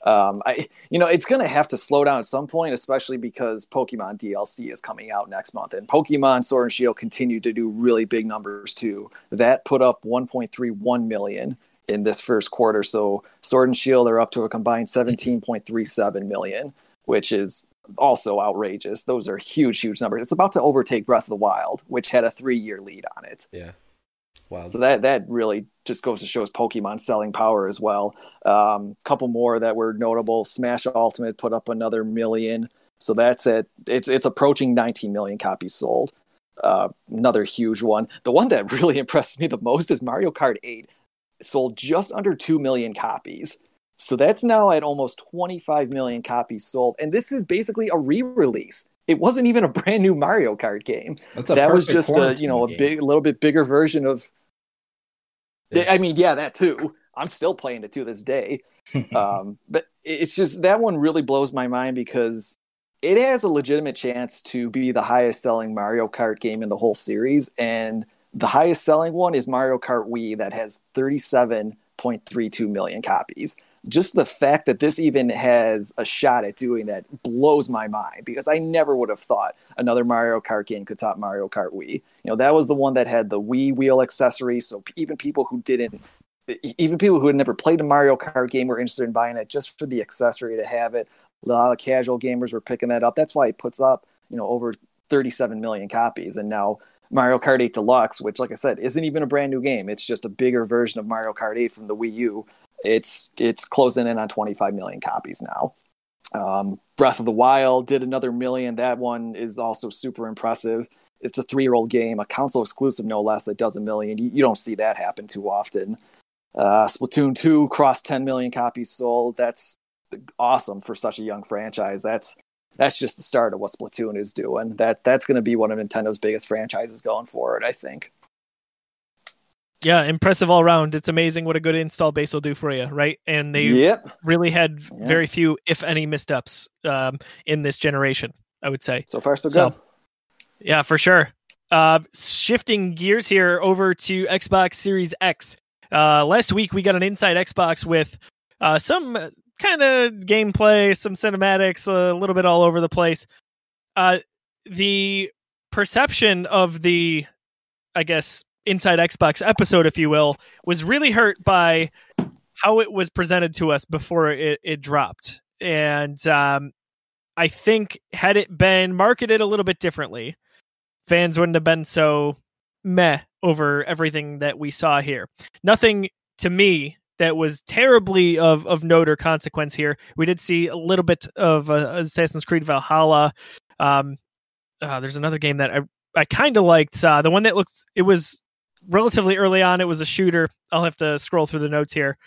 um, I, you know, it's gonna have to slow down at some point, especially because Pokemon DLC is coming out next month, and Pokemon Sword and Shield continue to do really big numbers too. That put up 1.31 million in this first quarter. So Sword and Shield are up to a combined 17.37 million, which is also outrageous. Those are huge, huge numbers. It's about to overtake Breath of the Wild, which had a three-year lead on it. Yeah. Wow. So that that really just goes to show Pokemon selling power as well. Um, couple more that were notable. Smash Ultimate put up another million, so that's it. It's it's approaching 19 million copies sold. Uh, another huge one. The one that really impressed me the most is Mario Kart 8 sold just under 2 million copies. So that's now at almost 25 million copies sold. And this is basically a re release. It wasn't even a brand new Mario Kart game. That's a that was just a, you know, a game. big, a little bit bigger version of. Yeah. I mean, yeah, that too. I'm still playing it to this day. um, but it's just that one really blows my mind because it has a legitimate chance to be the highest selling Mario Kart game in the whole series. And the highest selling one is Mario Kart Wii that has 37.32 million copies. Just the fact that this even has a shot at doing that blows my mind because I never would have thought another Mario Kart game could top Mario Kart Wii. You know, that was the one that had the Wii wheel accessory. So even people who didn't even people who had never played a Mario Kart game were interested in buying it just for the accessory to have it. A lot of casual gamers were picking that up. That's why it puts up, you know, over 37 million copies. And now Mario Kart 8 Deluxe, which, like I said, isn't even a brand new game. It's just a bigger version of Mario Kart 8 from the Wii U. It's it's closing in on 25 million copies now. Um, Breath of the Wild did another million. That one is also super impressive. It's a three-year-old game, a console exclusive, no less, that does a million. You, you don't see that happen too often. Uh, Splatoon 2 crossed 10 million copies sold. That's awesome for such a young franchise. That's that's just the start of what Splatoon is doing. That that's going to be one of Nintendo's biggest franchises going forward, I think. Yeah, impressive all around. It's amazing what a good install base will do for you, right? And they've Yep. really had Yeah. very few, if any, missteps um, in this generation. I would say. So far, so So- good. Yeah, for sure. Uh, shifting gears here over to Xbox Series X. Uh, last week we got an inside Xbox with uh, some kind of gameplay, some cinematics, a little bit all over the place. Uh, the perception of the, I guess, inside Xbox episode, if you will, was really hurt by how it was presented to us before it, it dropped. And um, I think had it been marketed a little bit differently, fans wouldn't have been so meh over everything that we saw here. Nothing to me that was terribly of, of note or consequence here. We did see a little bit of uh, Assassin's Creed Valhalla. Um, uh, there's another game that I I kind of liked. Uh, the one that looks it was relatively early on. It was a shooter. I'll have to scroll through the notes here.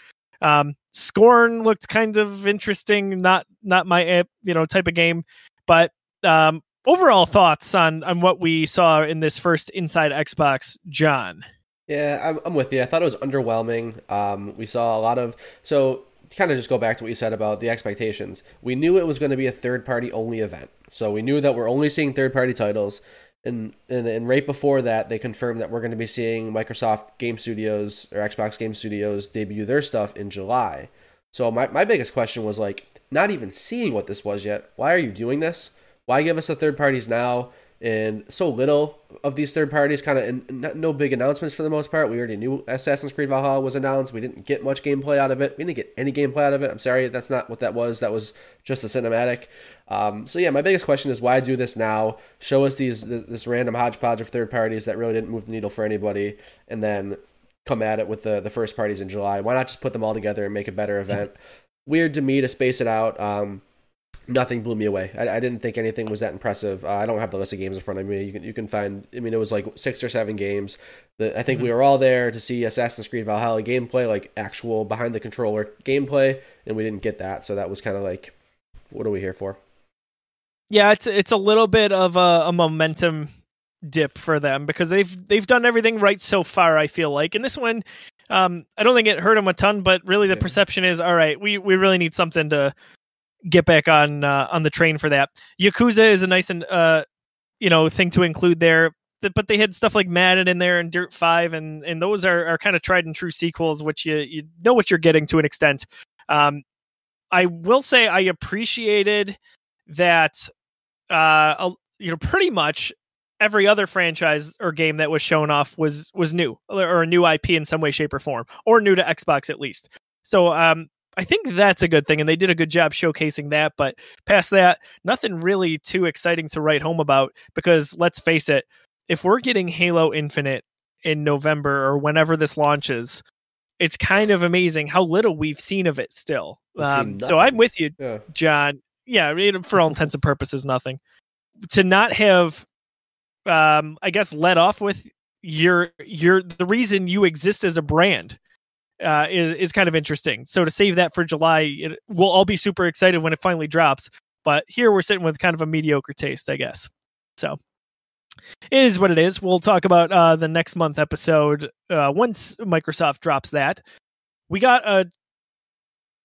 Um, Scorn looked kind of interesting, not not my eh, you know type of game, but um, overall thoughts on on what we saw in this first Inside Xbox, John. Yeah, I'm, I'm with you. I thought it was underwhelming. Um, we saw a lot of so kind of just go back to what you said about the expectations. We knew it was going to be a third party only event, so we knew that we're only seeing third party titles. And, and and right before that, they confirmed that we're going to be seeing Microsoft Game Studios or Xbox Game Studios debut their stuff in July. So my, my biggest question was like, not even seeing what this was yet. Why are you doing this? Why give us the third parties now? And so little of these third parties kind of no big announcements for the most part. We already knew assassin's creed valhalla was announced. We didn't get much gameplay out of it. We didn't get any gameplay out of it. I'm sorry that's not what that was. That was just a cinematic. Um, so yeah my biggest question is why do this now? Show us these this, this random hodgepodge of third parties that really didn't move the needle for anybody and then come at it with the, the first parties in july. Why not just put them all together and make a better event? Weird to me to space it out. Um, nothing blew me away. I, I, didn't think anything was that impressive. Uh, I don't have the list of games in front of me. You can you can find. I mean, it was like six or seven games. The, I think mm-hmm. we were all there to see Assassin's Creed Valhalla gameplay, like actual behind the controller gameplay, and we didn't get that. So that was kind of like, what are we here for? Yeah, it's it's a little bit of a, a momentum dip for them because they've they've done everything right so far. I feel like, and this one. Um, I don't think it hurt them a ton, but really the yeah. perception is all right. We we really need something to get back on uh, on the train for that. Yakuza is a nice and uh, you know thing to include there, but they had stuff like Madden in there and Dirt Five, and and those are, are kind of tried and true sequels, which you you know what you're getting to an extent. Um, I will say I appreciated that. Uh, you know, pretty much every other franchise or game that was shown off was was new or a new IP in some way, shape, or form, or new to Xbox at least. So um, I think that's a good thing, and they did a good job showcasing that. But past that, nothing really too exciting to write home about because let's face it, if we're getting Halo Infinite in November or whenever this launches, it's kind of amazing how little we've seen of it still. Um, so I'm with you, yeah. John. Yeah, for all intents and purposes, nothing. To not have, um, I guess, let off with your your the reason you exist as a brand uh, is is kind of interesting. So to save that for July, it, we'll all be super excited when it finally drops. But here we're sitting with kind of a mediocre taste, I guess. So it is what it is. We'll talk about uh, the next month episode uh, once Microsoft drops that. We got a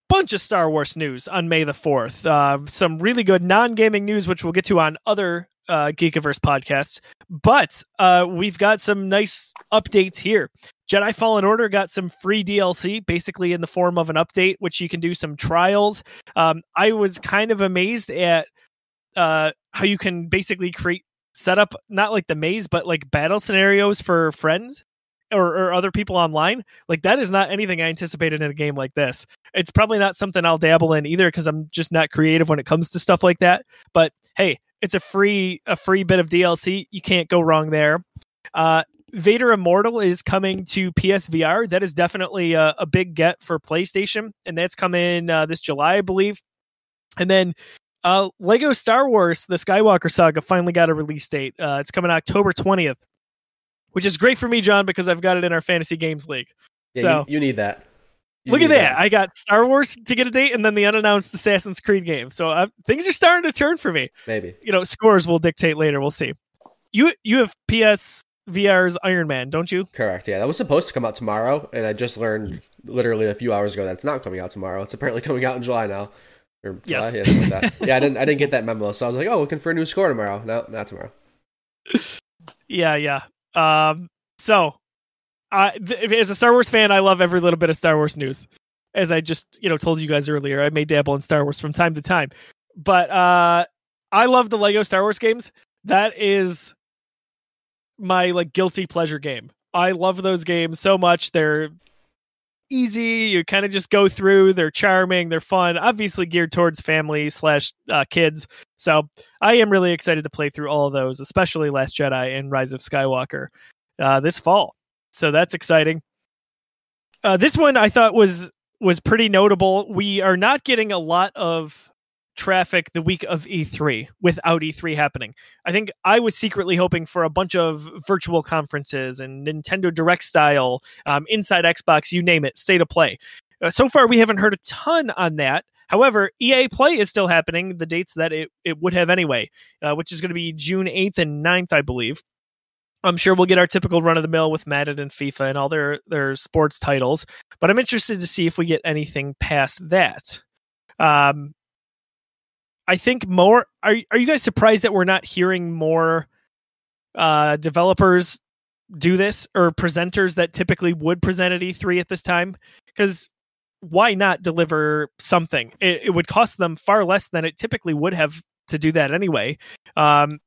bunch of Star Wars news on May the 4th. Uh, some really good non gaming news, which we'll get to on other uh, Geekiverse podcasts. But uh, we've got some nice updates here. Jedi Fallen Order got some free DLC, basically in the form of an update, which you can do some trials. Um, I was kind of amazed at uh, how you can basically create set up not like the maze, but like battle scenarios for friends or, or other people online. Like that is not anything I anticipated in a game like this. It's probably not something I'll dabble in either because I'm just not creative when it comes to stuff like that. But hey, it's a free a free bit of DLC. You can't go wrong there. Uh, Vader Immortal is coming to PSVR. That is definitely a, a big get for PlayStation, and that's coming uh, this July, I believe. And then uh, Lego Star Wars: The Skywalker Saga finally got a release date. Uh, it's coming October twentieth, which is great for me, John, because I've got it in our fantasy games league. Yeah, so you, you need that. Look at that. that. I got Star Wars to get a date, and then the unannounced Assassin's Creed game. So uh, things are starting to turn for me. Maybe you know scores will dictate later. We'll see. You you have PS VR's Iron Man, don't you? Correct. Yeah, that was supposed to come out tomorrow, and I just learned literally a few hours ago that it's not coming out tomorrow. It's apparently coming out in July now. Or July? Yes. Yeah, like yeah, I didn't. I didn't get that memo, so I was like, "Oh, looking for a new score tomorrow." No, not tomorrow. yeah, yeah. Um. So, uh, th- as a Star Wars fan, I love every little bit of Star Wars news. As I just, you know, told you guys earlier, I may dabble in Star Wars from time to time, but uh, I love the Lego Star Wars games. That is my like guilty pleasure game. I love those games so much. They're easy. You kind of just go through. They're charming. They're fun. Obviously geared towards family slash uh, kids. So I am really excited to play through all of those, especially Last Jedi and Rise of Skywalker uh, this fall. So that's exciting. Uh, this one I thought was was pretty notable. We are not getting a lot of traffic the week of E3 without E3 happening. I think I was secretly hoping for a bunch of virtual conferences and Nintendo Direct style, um, inside Xbox, you name it, state of play. Uh, so far, we haven't heard a ton on that. However, EA Play is still happening, the dates that it, it would have anyway, uh, which is going to be June 8th and 9th, I believe. I'm sure we'll get our typical run of the mill with Madden and FIFA and all their, their sports titles, but I'm interested to see if we get anything past that. Um, I think more. Are are you guys surprised that we're not hearing more uh, developers do this or presenters that typically would present at E3 at this time? Because why not deliver something? It, it, would cost them far less than it typically would have to do that anyway. Um,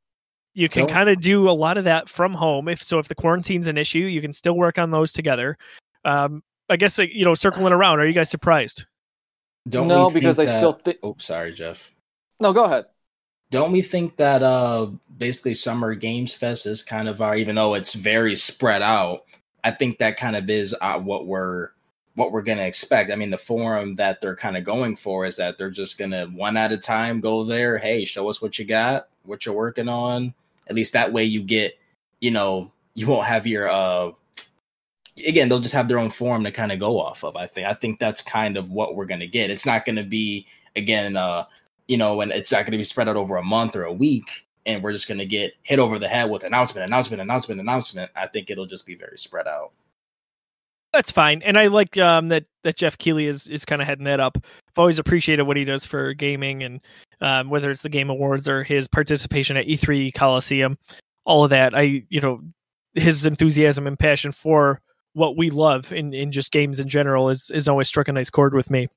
you can kind of do a lot of that from home. If so, if the quarantine's an issue, you can still work on those together. Um, I guess you know, circling around. Are you guys surprised? Don't no, because I still think. Oh, sorry, Jeff. No, go ahead. Don't we think that uh basically Summer Games Fest is kind of our, even though it's very spread out, I think that kind of is uh, what we're what we're gonna expect. I mean, the forum that they're kind of going for is that they're just gonna one at a time go there. Hey, show us what you got, what you're working on. At least that way you get, you know, you won't have your uh again they'll just have their own forum to kind of go off of i think i think that's kind of what we're going to get it's not going to be again uh you know, and it's not going to be spread out over a month or a week, and we're just going to get hit over the head with announcement, announcement, announcement, announcement. I think it'll just be very spread out. That's fine, and I like um, that that Geoff Keighley is is kind of heading that up. I've always appreciated what he does for gaming, and um, whether it's the Game Awards or his participation at E3 Coliseum, all of that. I you know his enthusiasm and passion for what we love in in just games in general is is always struck a nice chord with me.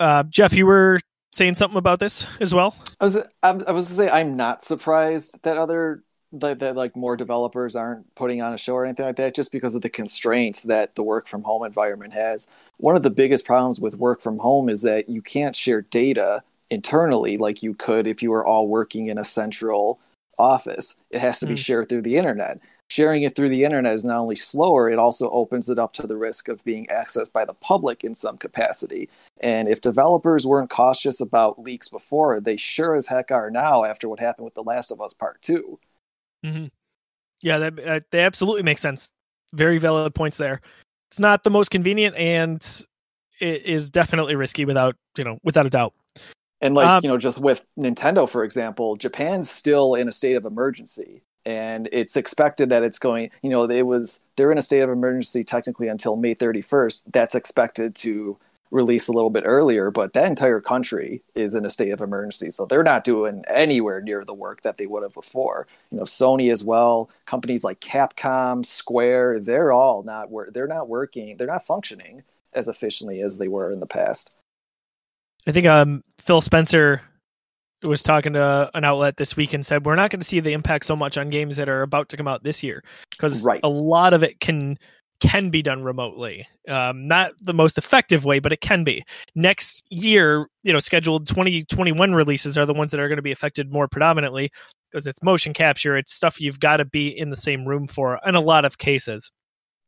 Uh, Jeff, you were saying something about this as well? I was I, was gonna say I'm not surprised that other that, that like more developers aren't putting on a show or anything like that just because of the constraints that the work from home environment has. One of the biggest problems with work from home is that you can't share data internally like you could if you were all working in a central office. It has to be mm. shared through the internet sharing it through the internet is not only slower, it also opens it up to the risk of being accessed by the public in some capacity. And if developers weren't cautious about leaks before, they sure as heck are now after what happened with The Last of Us Part 2. Mm-hmm. Yeah, that, uh, they absolutely make sense. Very valid points there. It's not the most convenient and it is definitely risky without, you know, without a doubt. And like, um, you know, just with Nintendo, for example, Japan's still in a state of emergency and it's expected that it's going you know it was they're in a state of emergency technically until may 31st that's expected to release a little bit earlier but that entire country is in a state of emergency. So they're not doing anywhere near the work that they would have before. You know sony as well companies like capcom square they're all not work they're not working they're not functioning as efficiently as they were in the past. I think um phil spencer was talking to an outlet this week and said we're not going to see the impact so much on games that are about to come out this year because right. a lot of it can can be done remotely. Um, not the most effective way but it can be. Next year you know scheduled 2021 releases are the ones that are going to be affected more predominantly because it's motion capture it's stuff you've got to be in the same room for in a lot of cases.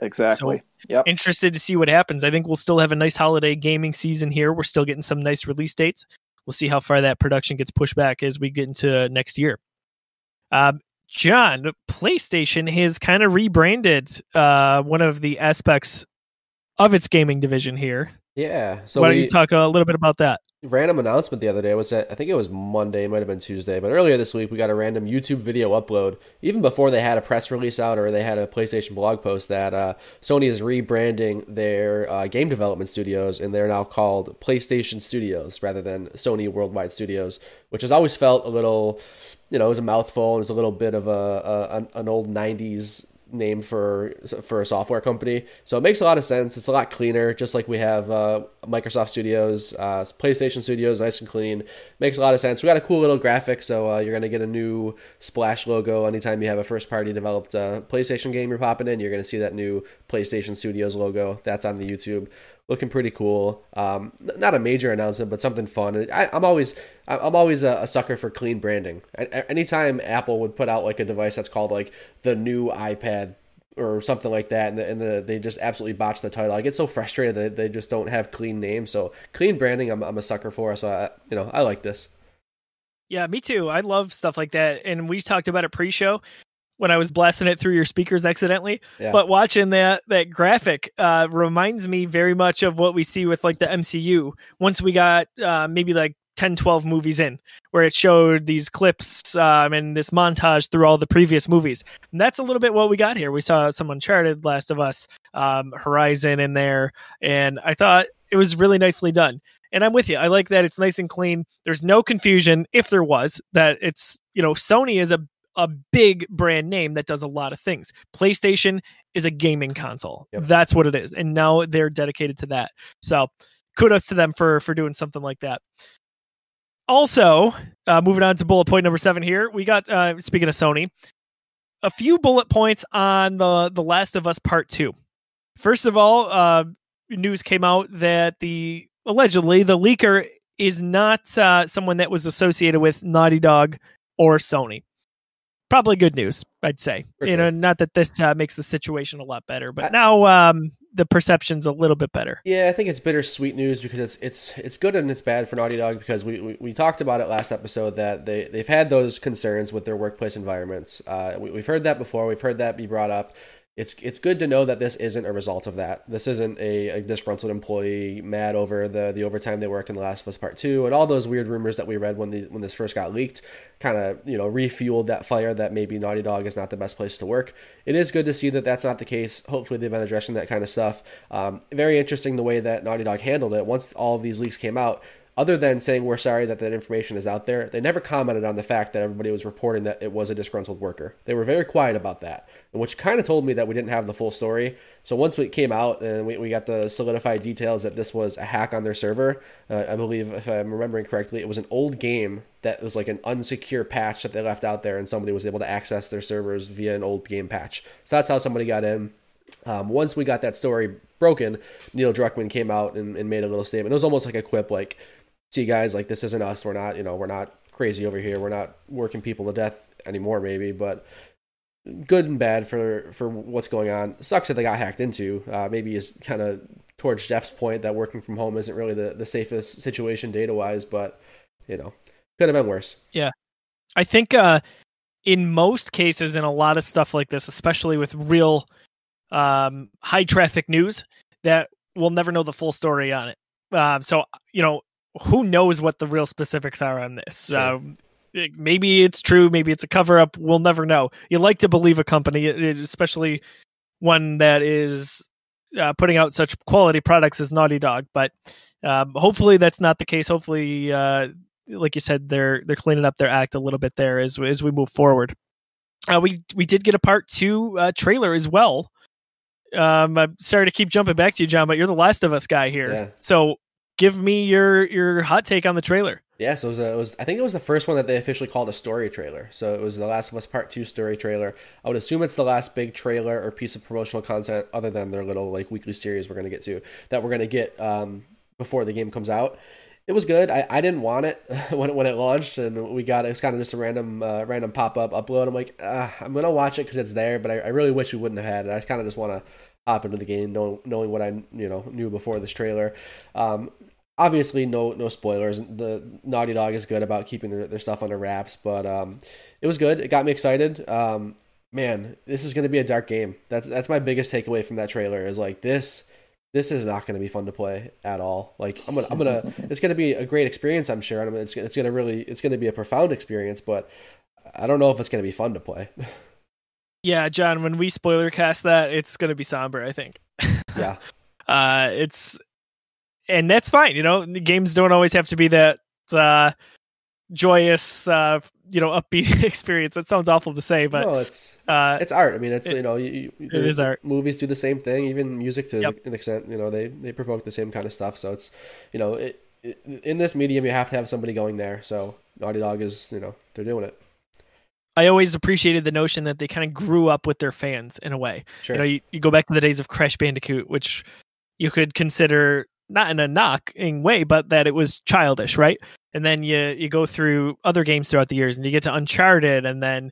Exactly. So, yep. interested to see what happens. I think we'll still have a nice holiday gaming season here. We're still getting some nice release dates. We'll see how far that production gets pushed back as we get into next year. Um, John, PlayStation has kind of rebranded uh, one of the aspects of its gaming division here. Yeah. So why don't you talk a little bit about that? random announcement the other day was that I think it was Monday, it might have been Tuesday, but earlier this week we got a random YouTube video upload, even before they had a press release out or they had a PlayStation blog post that uh, Sony is rebranding their uh, game development studios and they're now called PlayStation Studios rather than Sony Worldwide Studios, which has always felt a little, you know, it was a mouthful. It was a little bit of a, a an old '90s name for for a software company. So it makes a lot of sense. It's a lot cleaner, just like we have uh, Microsoft Studios, uh, PlayStation Studios, nice and clean. Makes a lot of sense. We got a cool little graphic, so uh, you're gonna get a new splash logo anytime you have a first party developed uh, PlayStation game you're popping in. You're gonna see that new PlayStation Studios logo. That's on the YouTube looking pretty cool. Um, not a major announcement, but something fun. I, am always I'm always a, a, sucker for clean branding. anytime Apple would put out like a device that's called like the new iPad or something like that, and, the, and the, they just absolutely botch the title. I get so frustrated that they just don't have clean names. So clean branding, I'm, I'm a sucker for. So I, you know I like this. Yeah, me too. I love stuff like that, and we talked about it pre-show. when I was blasting it through your speakers accidentally. Yeah. But watching that that graphic uh, reminds me very much of what we see with like the MCU. Once we got uh, maybe like 10, 12 movies in, where it showed these clips um, and this montage through all the previous movies. And that's a little bit what we got here. We saw some Uncharted, Last of Us, um, Horizon in there, and I thought it was really nicely done. And I'm with you. I like that it's nice and clean. There's no confusion, if there was, that it's you know Sony is a a big brand name that does a lot of things. PlayStation is a gaming console. Yep. That's what it is. And now they're dedicated to that. So kudos to them for for doing something like that. Also, uh, moving on to bullet point number seven here, we got uh, speaking of Sony, a few bullet points on the the Last of Us Part Two. First of all, uh, news came out that the allegedly the leaker is not uh, someone that was associated with Naughty Dog or Sony. Probably good news, I'd say. You know, not that this uh, makes the situation a lot better, but I- now um, the perception's a little bit better. Yeah, I think it's bittersweet news because it's it's it's good and it's bad for Naughty Dog because we, we, we talked about it last episode that they they've had those concerns with their workplace environments. Uh, we, we've heard that before. We've heard that be brought up. It's it's good to know that this isn't a result of that. This isn't a, a disgruntled employee mad over the the overtime they worked in The Last of Us Part Two and all those weird rumors that we read when the when this first got leaked. Kind of you know refueled that fire that maybe Naughty Dog is not the best place to work. It is good to see that that's not the case. Hopefully they've been addressing that kind of stuff. Um, very interesting the way that Naughty Dog handled it. Once all of these leaks came out, other than saying we're sorry that that information is out there, they never commented on the fact that everybody was reporting that it was a disgruntled worker. They were very quiet about that, which kind of told me that we didn't have the full story. So once it came out and we, we got the solidified details that this was a hack on their server, uh, I believe, if I'm remembering correctly, it was an old game that was like an unsecure patch that they left out there and somebody was able to access their servers via an old game patch. So that's how somebody got in. Um, once we got that story broken, Neil Druckmann came out and, and made a little statement. It was almost like a quip, like, "See, guys, like this isn't us. We're not, you know, we're not crazy over here. We're not working people to death anymore, maybe, but good and bad for for what's going on. Sucks that they got hacked into. Uh, maybe is kind of towards Jeff's point that working from home isn't really the the safest situation data wise, but you know, could have been worse. Yeah. I think uh, in most cases, in a lot of stuff like this, especially with real um, high traffic news, that we'll never know the full story on it. Um, so you know, who knows what the real specifics are on this? Sure. Um, maybe it's true, maybe it's a cover up. We'll never know. You like to believe a company, especially one that is uh, putting out such quality products as Naughty Dog, but um, hopefully that's not the case. Hopefully, uh, like you said, they're they're cleaning up their act a little bit there as as we move forward. Uh, we we did get a part two uh, trailer as well. Um, I'm sorry to keep jumping back to you, John, but you're the Last of Us guy here. Yeah. So give me your your hot take on the trailer. Yeah, so it was, a, it was I think it was the first one that they officially called a story trailer. So it was the Last of Us Part Two story trailer. I would assume it's the last big trailer or piece of promotional content, other than their little like weekly series we're gonna get to that we're gonna get um, before the game comes out. It was good. I, I didn't want it when it, when it launched, and we got it. was kind of just a random uh, random pop up upload. I'm like, ah, I'm gonna watch it because it's there, but I, I really wish we wouldn't have had it. I kind of just want to hop into the game, knowing, knowing what I you know knew before this trailer. Um, obviously no no spoilers. The naughty dog is good about keeping their, their stuff under wraps but um it was good. It got me excited. Um man this is going to be a dark game. That's that's my biggest takeaway from that trailer is like this this is not going to be fun to play at all. Like i'm gonna i'm gonna it's going to be a great experience i'm sure. And it's, it's going to really it's going to be a profound experience but i don't know if it's going to be fun to play Yeah, John. When we spoiler cast that, it's going to be somber. I think. yeah uh it's and that's fine you know games don't always have to be that uh joyous uh you know upbeat experience it sounds awful to say but no it's uh it's art. I mean, it's It- you know, you, you, it is art. Movies do the same thing, even music to Yep. an extent. You know, they they provoke the same kind of stuff. So it's you know, it, it, in this medium, you have to have somebody going there. So Naughty Dog is you know they're doing it. I always appreciated the notion that they kind of grew up with their fans in a way. Sure. you know you, you go back to the days of crash bandicoot which you could consider not in a knocking way but that it was childish right? And then you you go through other games throughout the years and you get to uncharted and then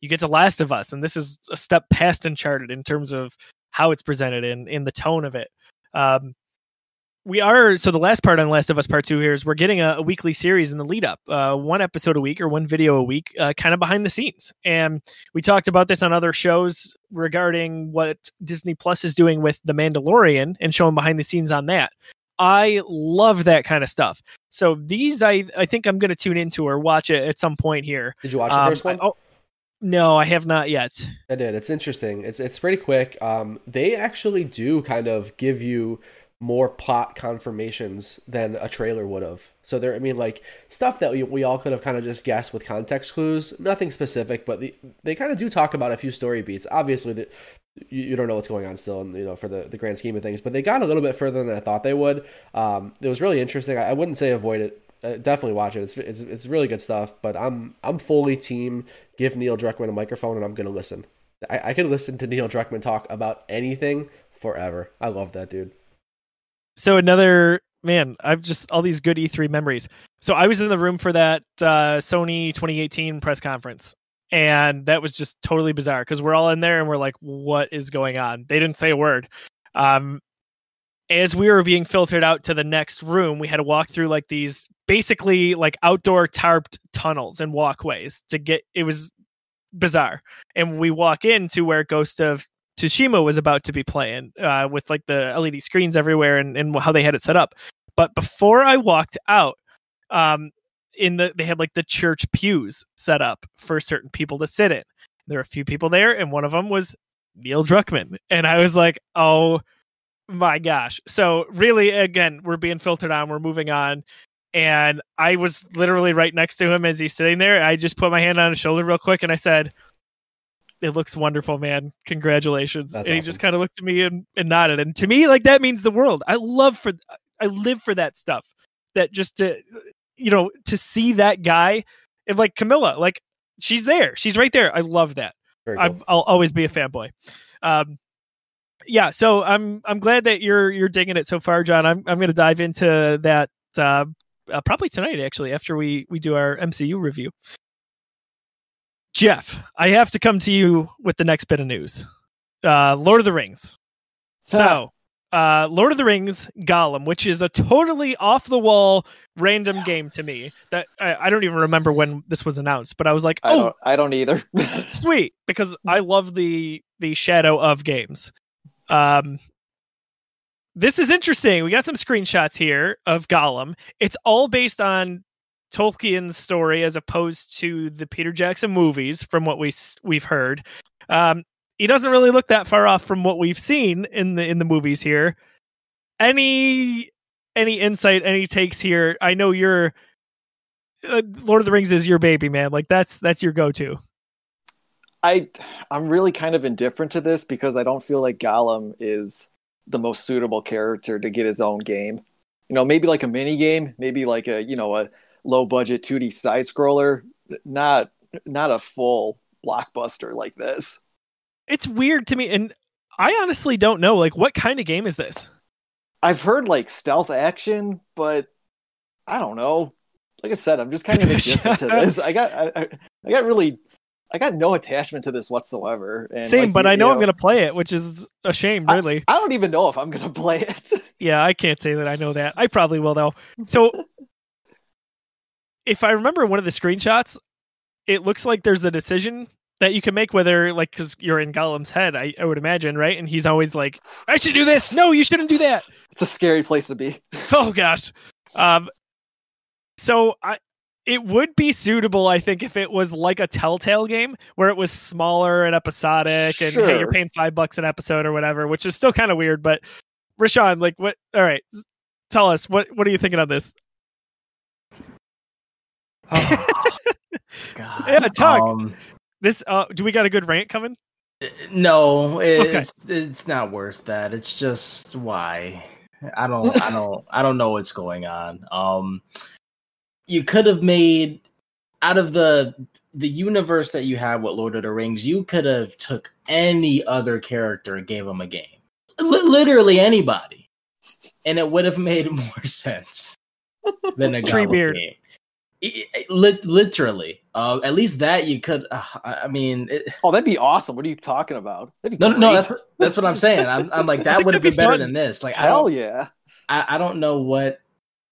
you get to last of us and this is a step past uncharted in terms of how it's presented and in the tone of it. Um we are so the last part on Last of Us Part Two here is we're getting a, a weekly series in the lead up, uh, one episode a week or one video a week, uh, kind of behind the scenes. And we talked about this on other shows regarding what Disney Plus is doing with The Mandalorian and showing behind the scenes on that. I love that kind of stuff. So these, I I think I'm going to tune into or watch it at some point here. Did you watch the Um, first one? I- oh, no, I have not yet. I did. It's interesting. It's it's pretty quick. Um, they actually do kind of give you more plot confirmations than a trailer would have. So there, I mean, like stuff that we, we all could have kind of just guessed with context clues. Nothing specific, but the, they kind of do talk about a few story beats. Obviously, that you, you don't know what's going on still, and you know for the the grand scheme of things. But they got a little bit further than I thought they would. Um, it was really interesting. I, I wouldn't say avoid it. Uh, definitely watch it. It's, it's it's really good stuff. But I'm I'm fully team. Give Neil Druckmann a microphone, and I'm gonna listen. I, I could listen to Neil Druckmann talk about anything forever. I love that dude. So another man, I've just all these good E3 memories. So I was in the room for that uh, Sony 2018 press conference, and that was just totally bizarre because we're all in there and we're like, "What is going on?" They didn't say a word. Um, as we were being filtered out to the next room, we had to walk through like these basically like outdoor tarped tunnels and walkways to get. It was bizarre, and we walk into where Ghost of Tsushima was about to be playing uh, with like the LED screens everywhere and, and how they had it set up. But before I walked out, um, in the they had like the church pews set up for certain people to sit in. There were a few people there, and one of them was Neil Druckmann, and I was like, oh my gosh! So really, again, we're being filtered on. We're moving on. And I was literally right next to him as he's sitting there. I just put my hand on his shoulder real quick and I said, it looks wonderful, man. Congratulations. That's and he just kind of looked at me and, and nodded. And to me, like that means the world. I love for I live for that stuff. That just to you know, to see that guy and like Camilla, like she's there. She's right there. I love that. Cool. I'm, I'll always be a fanboy. Um, yeah, so I'm I'm glad that you're you're digging it so far, John. I'm I'm going to dive into that uh, uh, probably tonight, actually, after we we do our MCU review. Jeff, I have to come to you with the next bit of news. Uh, Lord of the Rings. So, uh, Lord of the Rings Gollum, which is a totally off the wall random game to me. That I, I don't even remember when this was announced, but I was like, I oh, don't. I don't either. sweet because i love the the shadow of games um this is interesting we got some screenshots here of gollum it's all based on tolkien's story as opposed to the peter jackson movies from what we we've heard. Um he doesn't really look that far off from what we've seen in the in the movies here. Any any insight any takes here? I know you're uh, lord of the rings is your baby man. Like that's that's your go-to. I I'm really kind of indifferent to this because I don't feel like Gollum is the most suitable character to get his own game. You know, maybe like a mini game, maybe like a you know a low budget 2D side scroller, not not a full blockbuster like this. it's weird to me and i honestly don't know like what kind of game is this I've heard like stealth action, but I don't know. Like I said, I'm just kind of indifferent to this. I got I, I, I got really I got no attachment to this whatsoever. And same like but you- i know, you i'm gonna play it which is a shame I- really I don't even know if I'm gonna play it. yeah i can't say that i know that i probably will though so if i remember one of the screenshots it looks like there's a decision that you can make whether like because you're in gollum's head I, I would imagine right? And he's always like i should do this. No you shouldn't do that. It's a scary place to be. oh gosh. Um so i it would be suitable i think if it was like a telltale game where it was smaller and episodic and hey you're paying five bucks an episode or whatever which is still kind of weird but rashawn like what all right tell us what what are you thinking on this God. Yeah, talk. Um, this uh do we got a good rant coming no, it's it's not worth that. It's just why I don't I don't I don't know what's going on. Um, you could have made out of the the universe that you have with Lord of the Rings. You could have took any other character and gave him a game, Li- literally anybody, and it would have made more sense than a Gollum Treebeard. game. I- I- lit- literally, uh, at least that you could. Uh, I I mean, it, Oh, that'd be awesome. What are you talking about? That'd be no, no, that's what- that's what I'm saying. I'm, I'm like that would have that'd been be better fun. than this. Like I hell don't, yeah. I, I don't know what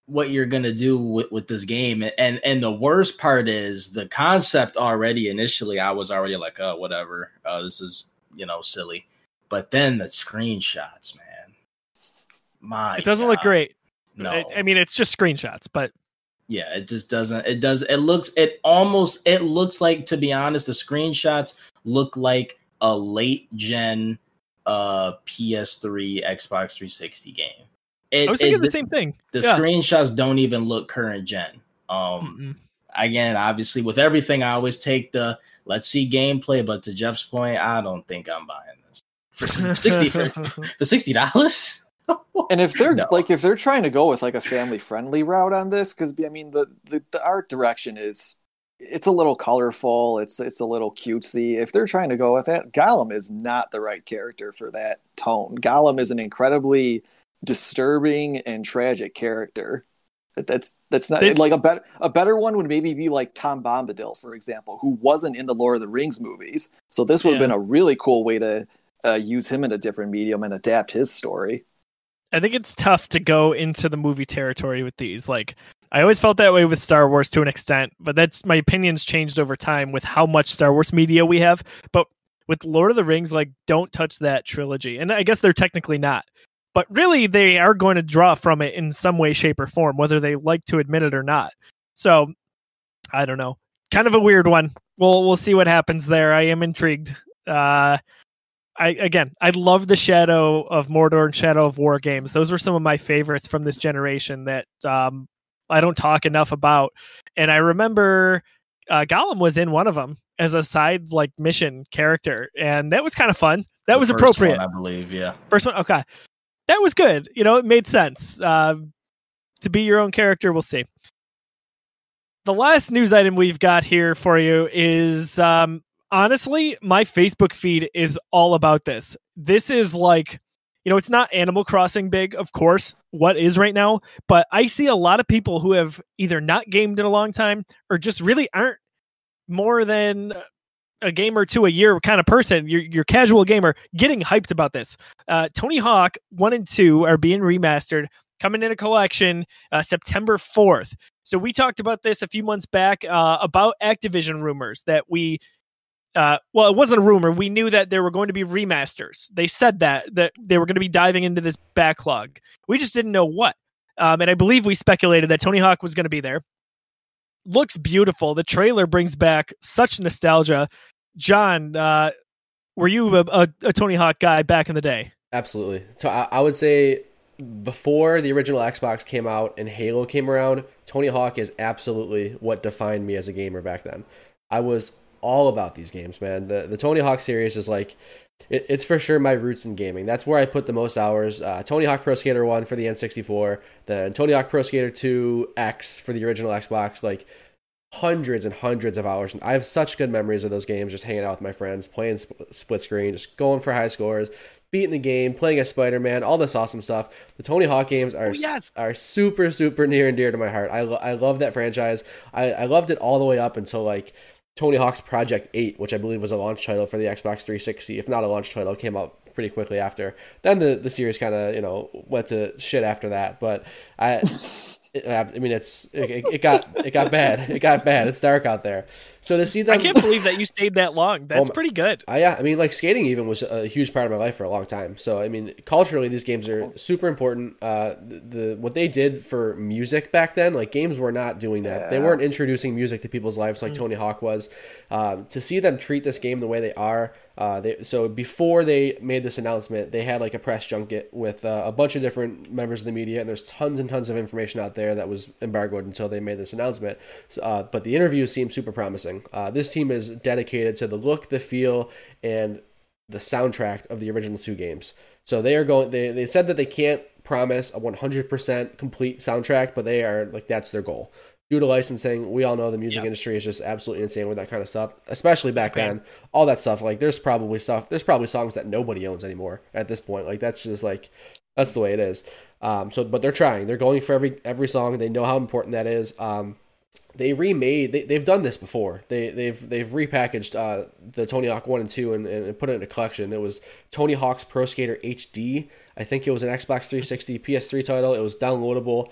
what you're gonna do with, with this game. And and the worst part is the concept already initially I was already like, oh whatever. Uh, this is you know silly. But then the screenshots, man. My it doesn't God. look great. No. I, I mean, it's just screenshots, but yeah, it just doesn't it does it looks it almost it looks like to be honest, the screenshots look like a late gen uh PS3 Xbox 360 game. It, I was thinking it- the same thing. the Yeah. screenshots don't even look current gen. Um Mm-mm. again, obviously with everything I always take the let's see gameplay, but to Jeff's point, I don't think I'm buying this. For 60 for, for $60? And if they're No. like if they're trying to go with like a family friendly route on this, because I mean the, the the art direction is it's a little colorful, it's it's a little cutesy. If they're trying to go with that, Gollum is not the right character for that tone. Gollum is an incredibly disturbing and tragic character. That's that's not They- like a better a better one would maybe be like Tom Bombadil, for example, who wasn't in the Lord of the Rings movies. So this would have been a really cool way to uh, use him in a different medium and adapt his story. I think it's tough to go into the movie territory with these. Like, I always felt that way with Star Wars to an extent, but that's my opinions changed over time with how much Star Wars media we have. But with Lord of the Rings, like, don't touch that trilogy. And I guess they're technically not. But really, they are going to draw from it in some way, shape, or form, whether they like to admit it or not. So, I don't know. Kind of a weird one. We'll we'll see what happens there. I am intrigued. Uh, I again, I love the Shadow of Mordor and Shadow of War games. Those were some of my favorites from this generation that um, I don't talk enough about. And I remember uh, Gollum was in one of them as a side like mission character, and that was kind of fun. That The was appropriate. one, I believe, yeah. First one, okay, that was good. You know, it made sense. Uh, to be your own character, we'll see. The last news item we've got here for you is um, honestly, my Facebook feed is all about this. This is like, you know, it's not Animal Crossing big, of course, what is right now, but I see a lot of people who have either not gamed in a long time or just really aren't more than a game or two a year kind of person, your your casual gamer, getting hyped about this. Uh, Tony Hawk one and two are being remastered, coming in a collection uh, September fourth. So we talked about this a few months back uh, about Activision rumors that we. Uh, well, it wasn't a rumor. We knew that there were going to be remasters. They said that that they were going to be diving into this backlog. We just didn't know what. Um, and I believe we speculated that Tony Hawk was going to be there. Looks beautiful. The trailer brings back such nostalgia. John, uh, were you a, a, a Tony Hawk guy back in the day? Absolutely. So I, I would say before the original Xbox came out and Halo came around, Tony Hawk is absolutely what defined me as a gamer back then. I was all about these games, man. The the Tony Hawk series is like it, it's for sure my roots in gaming. That's where I put the most hours. Uh, Tony Hawk Pro Skater 1 for the N64, then Tony Hawk Pro Skater 2 X for the original Xbox, like hundreds and hundreds of hours. I have such good memories of those games, just hanging out with my friends, playing sp- split screen, just going for high scores, beating the game, playing as Spider Man, all this awesome stuff. The Tony Hawk games are Oh, yes. are super super near and dear to my heart. I lo- I love that franchise. I I loved it all the way up until like. Tony Hawk's Project 8, which I believe was a launch title for the Xbox 360, if not a launch title, came out pretty quickly after. Then the, the series kind of, you know, went to shit after that. But I, it, I mean, it's it, it got it got bad. It got bad. It's dark out there. So to see them, I can't believe that you stayed that long. That's my- pretty good. uh, yeah, I mean, like skating even was a huge part of my life for a long time. So I mean, culturally, these games are super important. Uh, the, the what they did for music back then, like games were not doing that. They weren't introducing music to people's lives like Tony Hawk was. Um, to see them treat this game the way they are, uh, they, so before they made this announcement, they had like a press junket with uh, a bunch of different members of the media, and there's tons and tons of information out there that was embargoed until they made this announcement. Uh, but the interviews seem super promising. Uh, this team is dedicated to the look, the feel, and the soundtrack of the original two games. So they are going. They they said that they can't promise a 100% complete soundtrack, but they are like that's their goal. Due to licensing, we all know the music Yeah. industry is just absolutely insane with that kind of stuff, especially back then. All that stuff, like there's probably stuff, there's probably songs that nobody owns anymore at this point. Like that's just like that's the way it is. Um, so, but they're trying. They're going for every every song. They know how important that is. Um, they remade they, they've done this before they they've they've repackaged uh, the tony hawk 1 and 2 and, and put it in a collection it was tony hawk's pro skater hd i think it was an xbox 360 ps3 title it was downloadable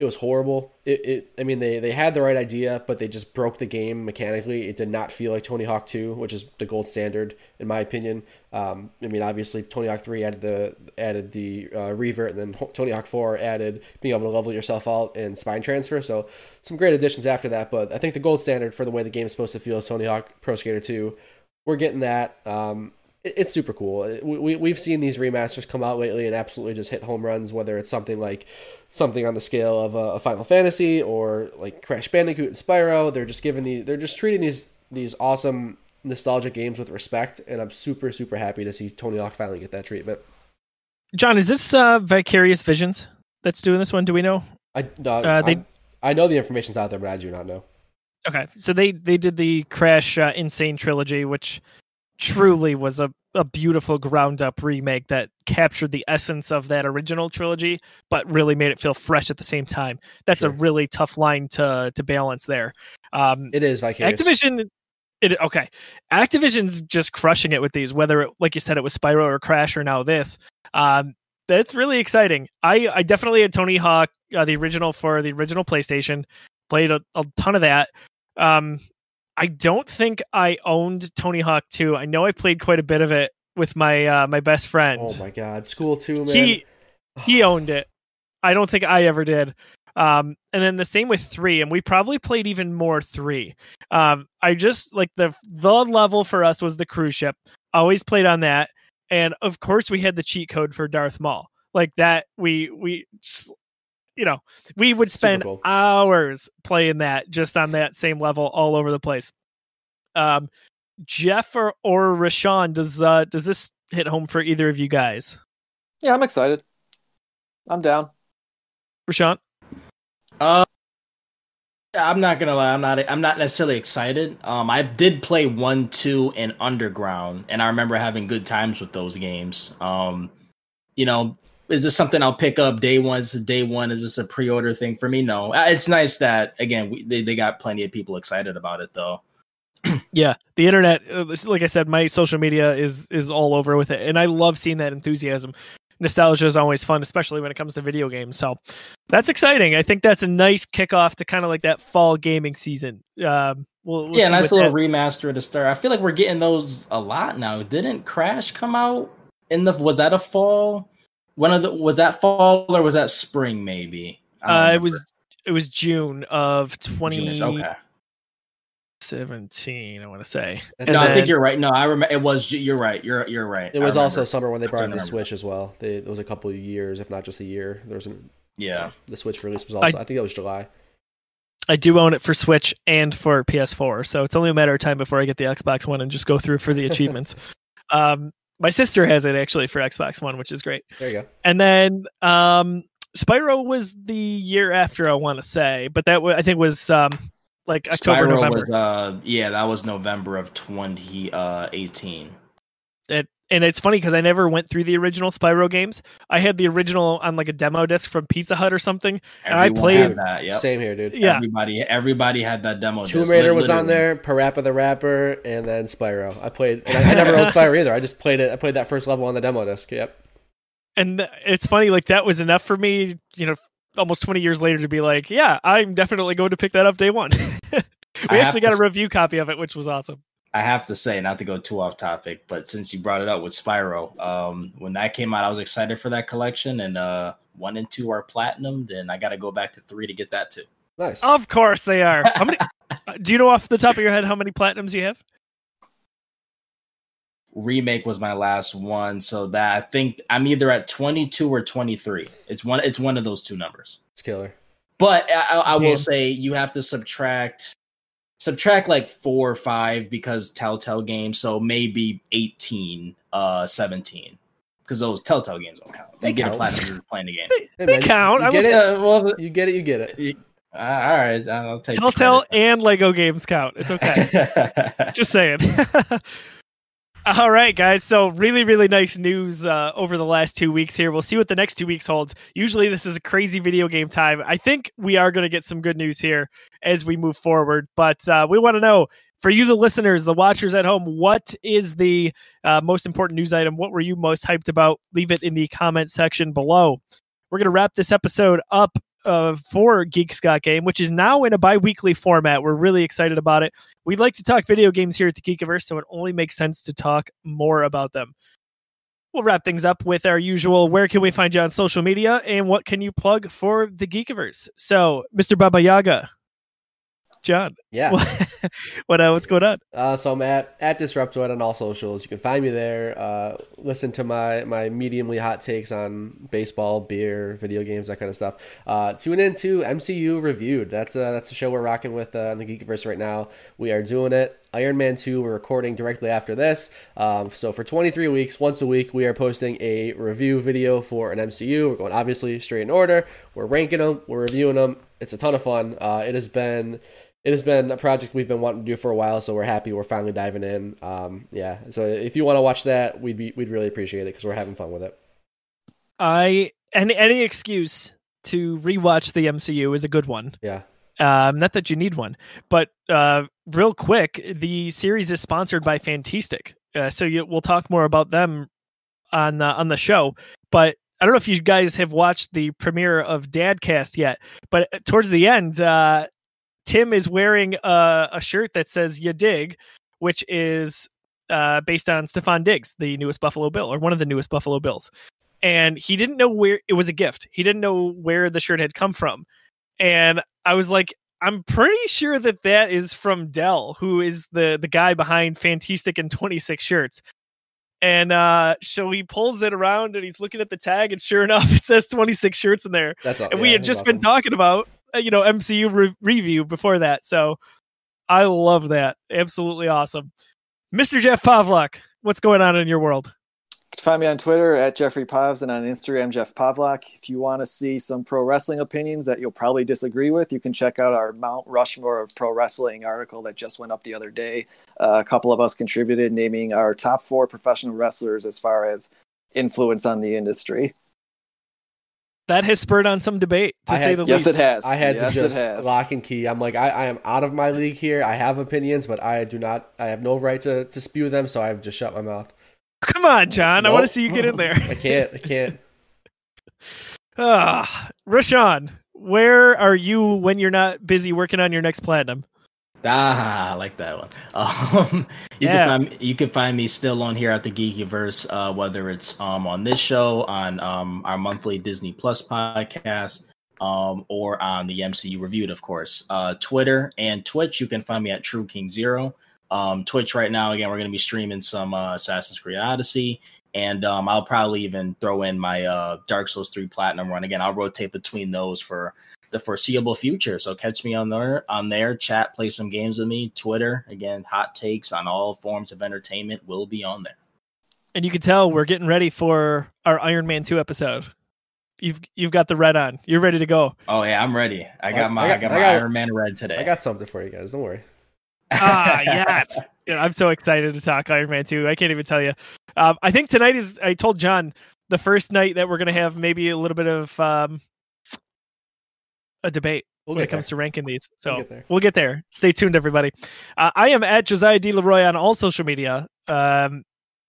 it was horrible. It, it I mean they they had the right idea, but they just broke the game mechanically. It did not feel like Tony Hawk 2, which is the gold standard in my opinion. Um, I mean obviously Tony Hawk 3 added the added the uh, revert, and then Tony Hawk 4 added being able to level yourself out and spine transfer. So some great additions after that. But I think the gold standard for the way the game is supposed to feel is Tony Hawk Pro Skater 2. We're getting that. Um, it's super cool. We, we, have seen these remasters come out lately and absolutely just hit home runs, whether it's something like something on the scale of a, a Final Fantasy or like Crash Bandicoot and Spyro. They're just giving the they're just treating these these awesome nostalgic games with respect, and I'm super super happy to see Tony Hawk finally get that treatment. John, is this uh, Vicarious Visions that's doing this one? Do we know? I uh, uh, they I know the information's out there, but I do not know. Okay, so they they did the Crash uh, N. Sane trilogy, which truly was a a beautiful ground up remake that captured the essence of that original trilogy, but really made it feel fresh at the same time. That's sure. a really tough line to to balance there. Um, it is Vicarious. Activision. It, okay, Activision's just crushing it with these. Whether, it, like you said, it was Spyro or Crash or now this. Um, that's really exciting. I I definitely had Tony Hawk, uh, the original for the original PlayStation. Played a, a ton of that. Um, I don't think I owned Tony Hawk 2. I know I played quite a bit of it with my uh, my best friend. Oh my god, School 2, man. He he owned it. I don't think I ever did. Um, and then the same with three, and we probably played even more three. Um, I just like the the level for us was the cruise ship. Always played on that, and of course we had the cheat code for Darth Maul. Like that, we we just you know, we would spend hours playing that just on that same level all over the place. Um, Jeff or, or Rashawn, does uh, does this hit home for either of you guys? Yeah, I'm excited. I'm down. Rashawn? Uh, I'm not gonna lie. I'm not. I'm not necessarily excited. Um, I did play one, two, and Underground, and I remember having good times with those games. Um, you know, is this something I'll pick up day one? Is day one? Is this a pre-order thing for me? No. Uh, it's nice that again we, they they got plenty of people excited about it though. yeah, the internet, uh, like I said, my social media is is all over with it, and I love seeing that enthusiasm. Nostalgia is always fun, especially when it comes to video games. So that's exciting. I think that's a nice kickoff to kind of like that fall gaming season. Um, we'll, we'll yeah, nice little that. remaster the start. I feel like we're getting those a lot now. Didn't Crash come out in the? Was that a fall? One of the was that fall or was that spring? Maybe. Uh, it was it was June of twenty. June-ish. Okay. 17 i want to say and no then, i think you're right no i remember it was you're right you're you're right it was also summer when they brought the switch as well they, it was a couple of years if not just a year there was an yeah the switch release was also i, I think it was july i do own it for switch and for ps4 so it's only a matter of time before i get the xbox one and just go through for the achievements um my sister has it actually for Xbox One, which is great. There you go. And then um, Spyro was the year after, I want to say, but that w- I think was um, like October, Spyro November. Was, uh, yeah, that was November of 2018. Uh, it and it's funny because I never went through the original Spyro games. I had the original on like a demo disc from Pizza Hut or something, and I played that. Yep. Same here, dude. Yeah, everybody, everybody had that demo. Tomb Raider was on there, Parappa the Rapper, and then Spyro. I played. I, I never owned Spyro either. I just played it. I played that first level on the demo disc. Yep. And it's funny, like that was enough for me. You know, almost twenty years later to be like, yeah, I'm definitely going to pick that up day one. we actually got a review copy of it, which was awesome. I have to say, not to go too off topic, but since you brought it up with Spyro, um, when that came out, I was excited for that collection, and uh, one and two are platinumed, and I got to go back to three to get that too. Nice. Of course they are. How many? do you know off the top of your head how many platinums you have? Remake was my last one, so that I think I'm either at 22 or 23. It's one. It's one of those two numbers. It's killer. But I, I will say you have to subtract subtract like four or five because Telltale games, so maybe 18, uh, 17. Because those Telltale games don't count. They, they get count. a platinum playing the game. They, they count. You, you get it. Uh, well, you get it. You get it. Uh, all right, I'll take Telltale and Lego games count. It's okay. Just saying. All right, guys. So really, really nice news uh, over the last two weeks here. We'll see what the next two weeks holds. Usually, this is a crazy video game time. I think we are going to get some good news here as we move forward. But uh, we want to know for you, the listeners, the watchers at home, what is the uh, most important news item? What were you most hyped about? Leave it in the comment section below. We're going to wrap this episode up uh, for Geeks Got Game, which is now in a bi weekly format. We're really excited about it. We like to talk video games here at the Geekiverse, so it only makes sense to talk more about them. We'll wrap things up with our usual where can we find you on social media and what can you plug for the Geekiverse? So, Mr. Baba Yaga, John. Yeah. what uh, what's going on? Uh, so I'm at at Disruptoid on all socials. You can find me there. Uh, listen to my my mediumly hot takes on baseball, beer, video games, that kind of stuff. Uh, tune in to MCU Reviewed. That's a that's a show we're rocking with uh, on the Geekiverse right now. We are doing it. Iron Man 2, we're recording directly after this. Um, so for 23 weeks, once a week, we are posting a review video for an MCU. We're going obviously straight in order. We're ranking them, we're reviewing them. It's a ton of fun. Uh, it has been it has been a project we've been wanting to do for a while, so we're happy we're finally diving in. Um, yeah, so if you want to watch that, we'd be we'd really appreciate it because we're having fun with it. I any any excuse to rewatch the MCU is a good one. Yeah. Um, not that you need one, but uh, real quick, the series is sponsored by Fantastic, uh, so you, we'll talk more about them on uh, on the show. But I don't know if you guys have watched the premiere of Dadcast yet, but towards the end, uh, Tim is wearing a, a shirt that says "You dig," which is uh, based on Stefon Diggs, the newest Buffalo Bill, or one of the newest Buffalo Bills. And he didn't know where it was a gift. He didn't know where the shirt had come from. And I was like, I'm pretty sure that that is from Dell, who is the the guy behind Fantastic and 26 shirts. And uh, so he pulls it around and he's looking at the tag, and sure enough, it says 26 shirts in there. That's all. And we had just been talking about you know MCU re- review before that. So I love that. Absolutely awesome. Mr. Jeff Pavlak, what's going on in your world? Find me on Twitter at Jeffrey Pavs and on Instagram, Jeff Pavlak. If you want to see some pro wrestling opinions that you'll probably disagree with, you can check out our Mount Rushmore of Pro Wrestling article that just went up the other day. Uh, a couple of us contributed naming our top four professional wrestlers as far as influence on the industry that has spurred on some debate to I say had- the yes, least. Yes, it has. I had yes, to it just has. lock and key. I'm like, I, I am out of my league here. I have opinions, but I do not. I have no right to, to spew them, so I've just shut my mouth. Come on, John. I want to see you get in there. I can't. I can't. Ah, Rashawn, where are you when you're not busy working on your next platinum? Ah, I like that one. Um, you Yeah. can find me, you can find me still on here at the Geekiverse, uh, whether it's um on this show, on um our monthly Disney Plus podcast, um, or on the MCU Reviewed, of course. Uh, Twitter and Twitch, you can find me at True King Zero. Um, Twitch right now, again, we're going to be streaming some uh, Assassin's Creed Odyssey, and um, I'll probably even throw in my uh, Dark Souls 3 Platinum run. Again, I'll rotate between those for the foreseeable future. So catch me on there, on there, chat, play some games with me. Twitter, again, hot takes on all forms of entertainment will be on there. And you can tell we're getting ready for our Iron Man 2 episode. You've you've got the red on. You're ready to go. Oh yeah, I'm ready. I got my I I got- got, I got- Iron Man red today. I got something for you guys. Don't worry. ah, yes. Yeah, I'm so excited to talk Iron Man 2. I can't even tell you. Um, I think tonight is, I told John, the first night that we're going to have maybe a little bit of um, a debate We'll when it comes to ranking these. So We'll get there. we'll get there. Stay tuned, everybody. Uh, I am at Josiah D. Leroy on all social media. Um,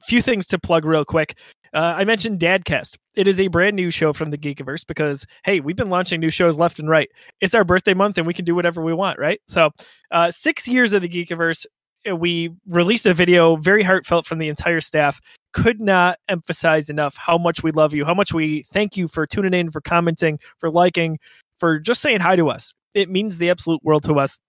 few things to plug real quick. Uh, I mentioned Dadcast. It is a brand new show from the Geekiverse because, hey, we've been launching new shows left and right. It's our birthday month and we can do whatever we want, right? So, uh, six years of the Geekiverse, uh, we released a video very heartfelt from the entire staff. Could not emphasize enough how much we love you, how much we thank you for tuning in, for commenting, for liking, for just saying hi to us. It means the absolute world to us.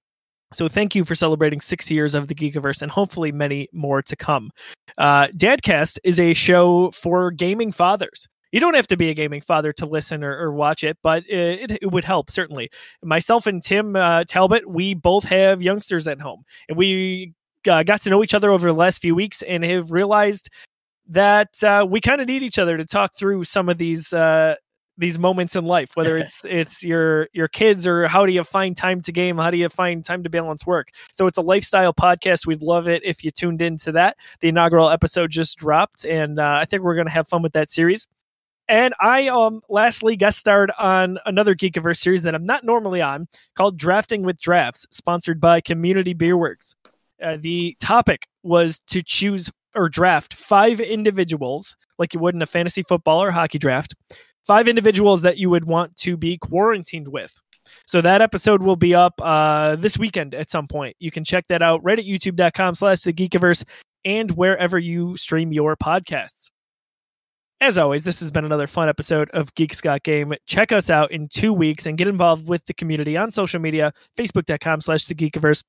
So thank you for celebrating six years of the Geekiverse and hopefully many more to come. Uh, Dadcast is a show for gaming fathers. You don't have to be a gaming father to listen or, or watch it, but it, it would help certainly. Myself and Tim uh, Talbot, we both have youngsters at home, and we uh, got to know each other over the last few weeks and have realized that uh, we kind of need each other to talk through some of these uh, these moments in life whether it's it's your your kids or how do you find time to game how do you find time to balance work? So it's a lifestyle podcast we'd love it if you tuned into that. The inaugural episode just dropped and uh, i think we're going to have fun with that series. And i um lastly guest starred on another geekiverse series that i'm not normally on called drafting with drafts sponsored by community beerworks uh, the topic was to choose or draft five individuals like you would in a fantasy football or hockey draft five individuals that you would want to be quarantined with. So that episode will be up uh, this weekend at some point. You can check that out right at youtube.com slash the Geekiverse and wherever you stream your podcasts. As always, this has been another fun episode of Geeks Got Game. Check us out in two weeks and get involved with the community on social media, facebook.com slash the Geekiverse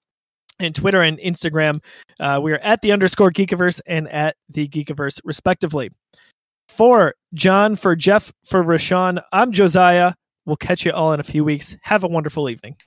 and Twitter and Instagram. Uh, we are at the underscore Geekiverse and at the Geekiverse, respectively for John, for Jeff, for Rashawn. I'm Josiah. We'll catch you all in a few weeks. Have a wonderful evening.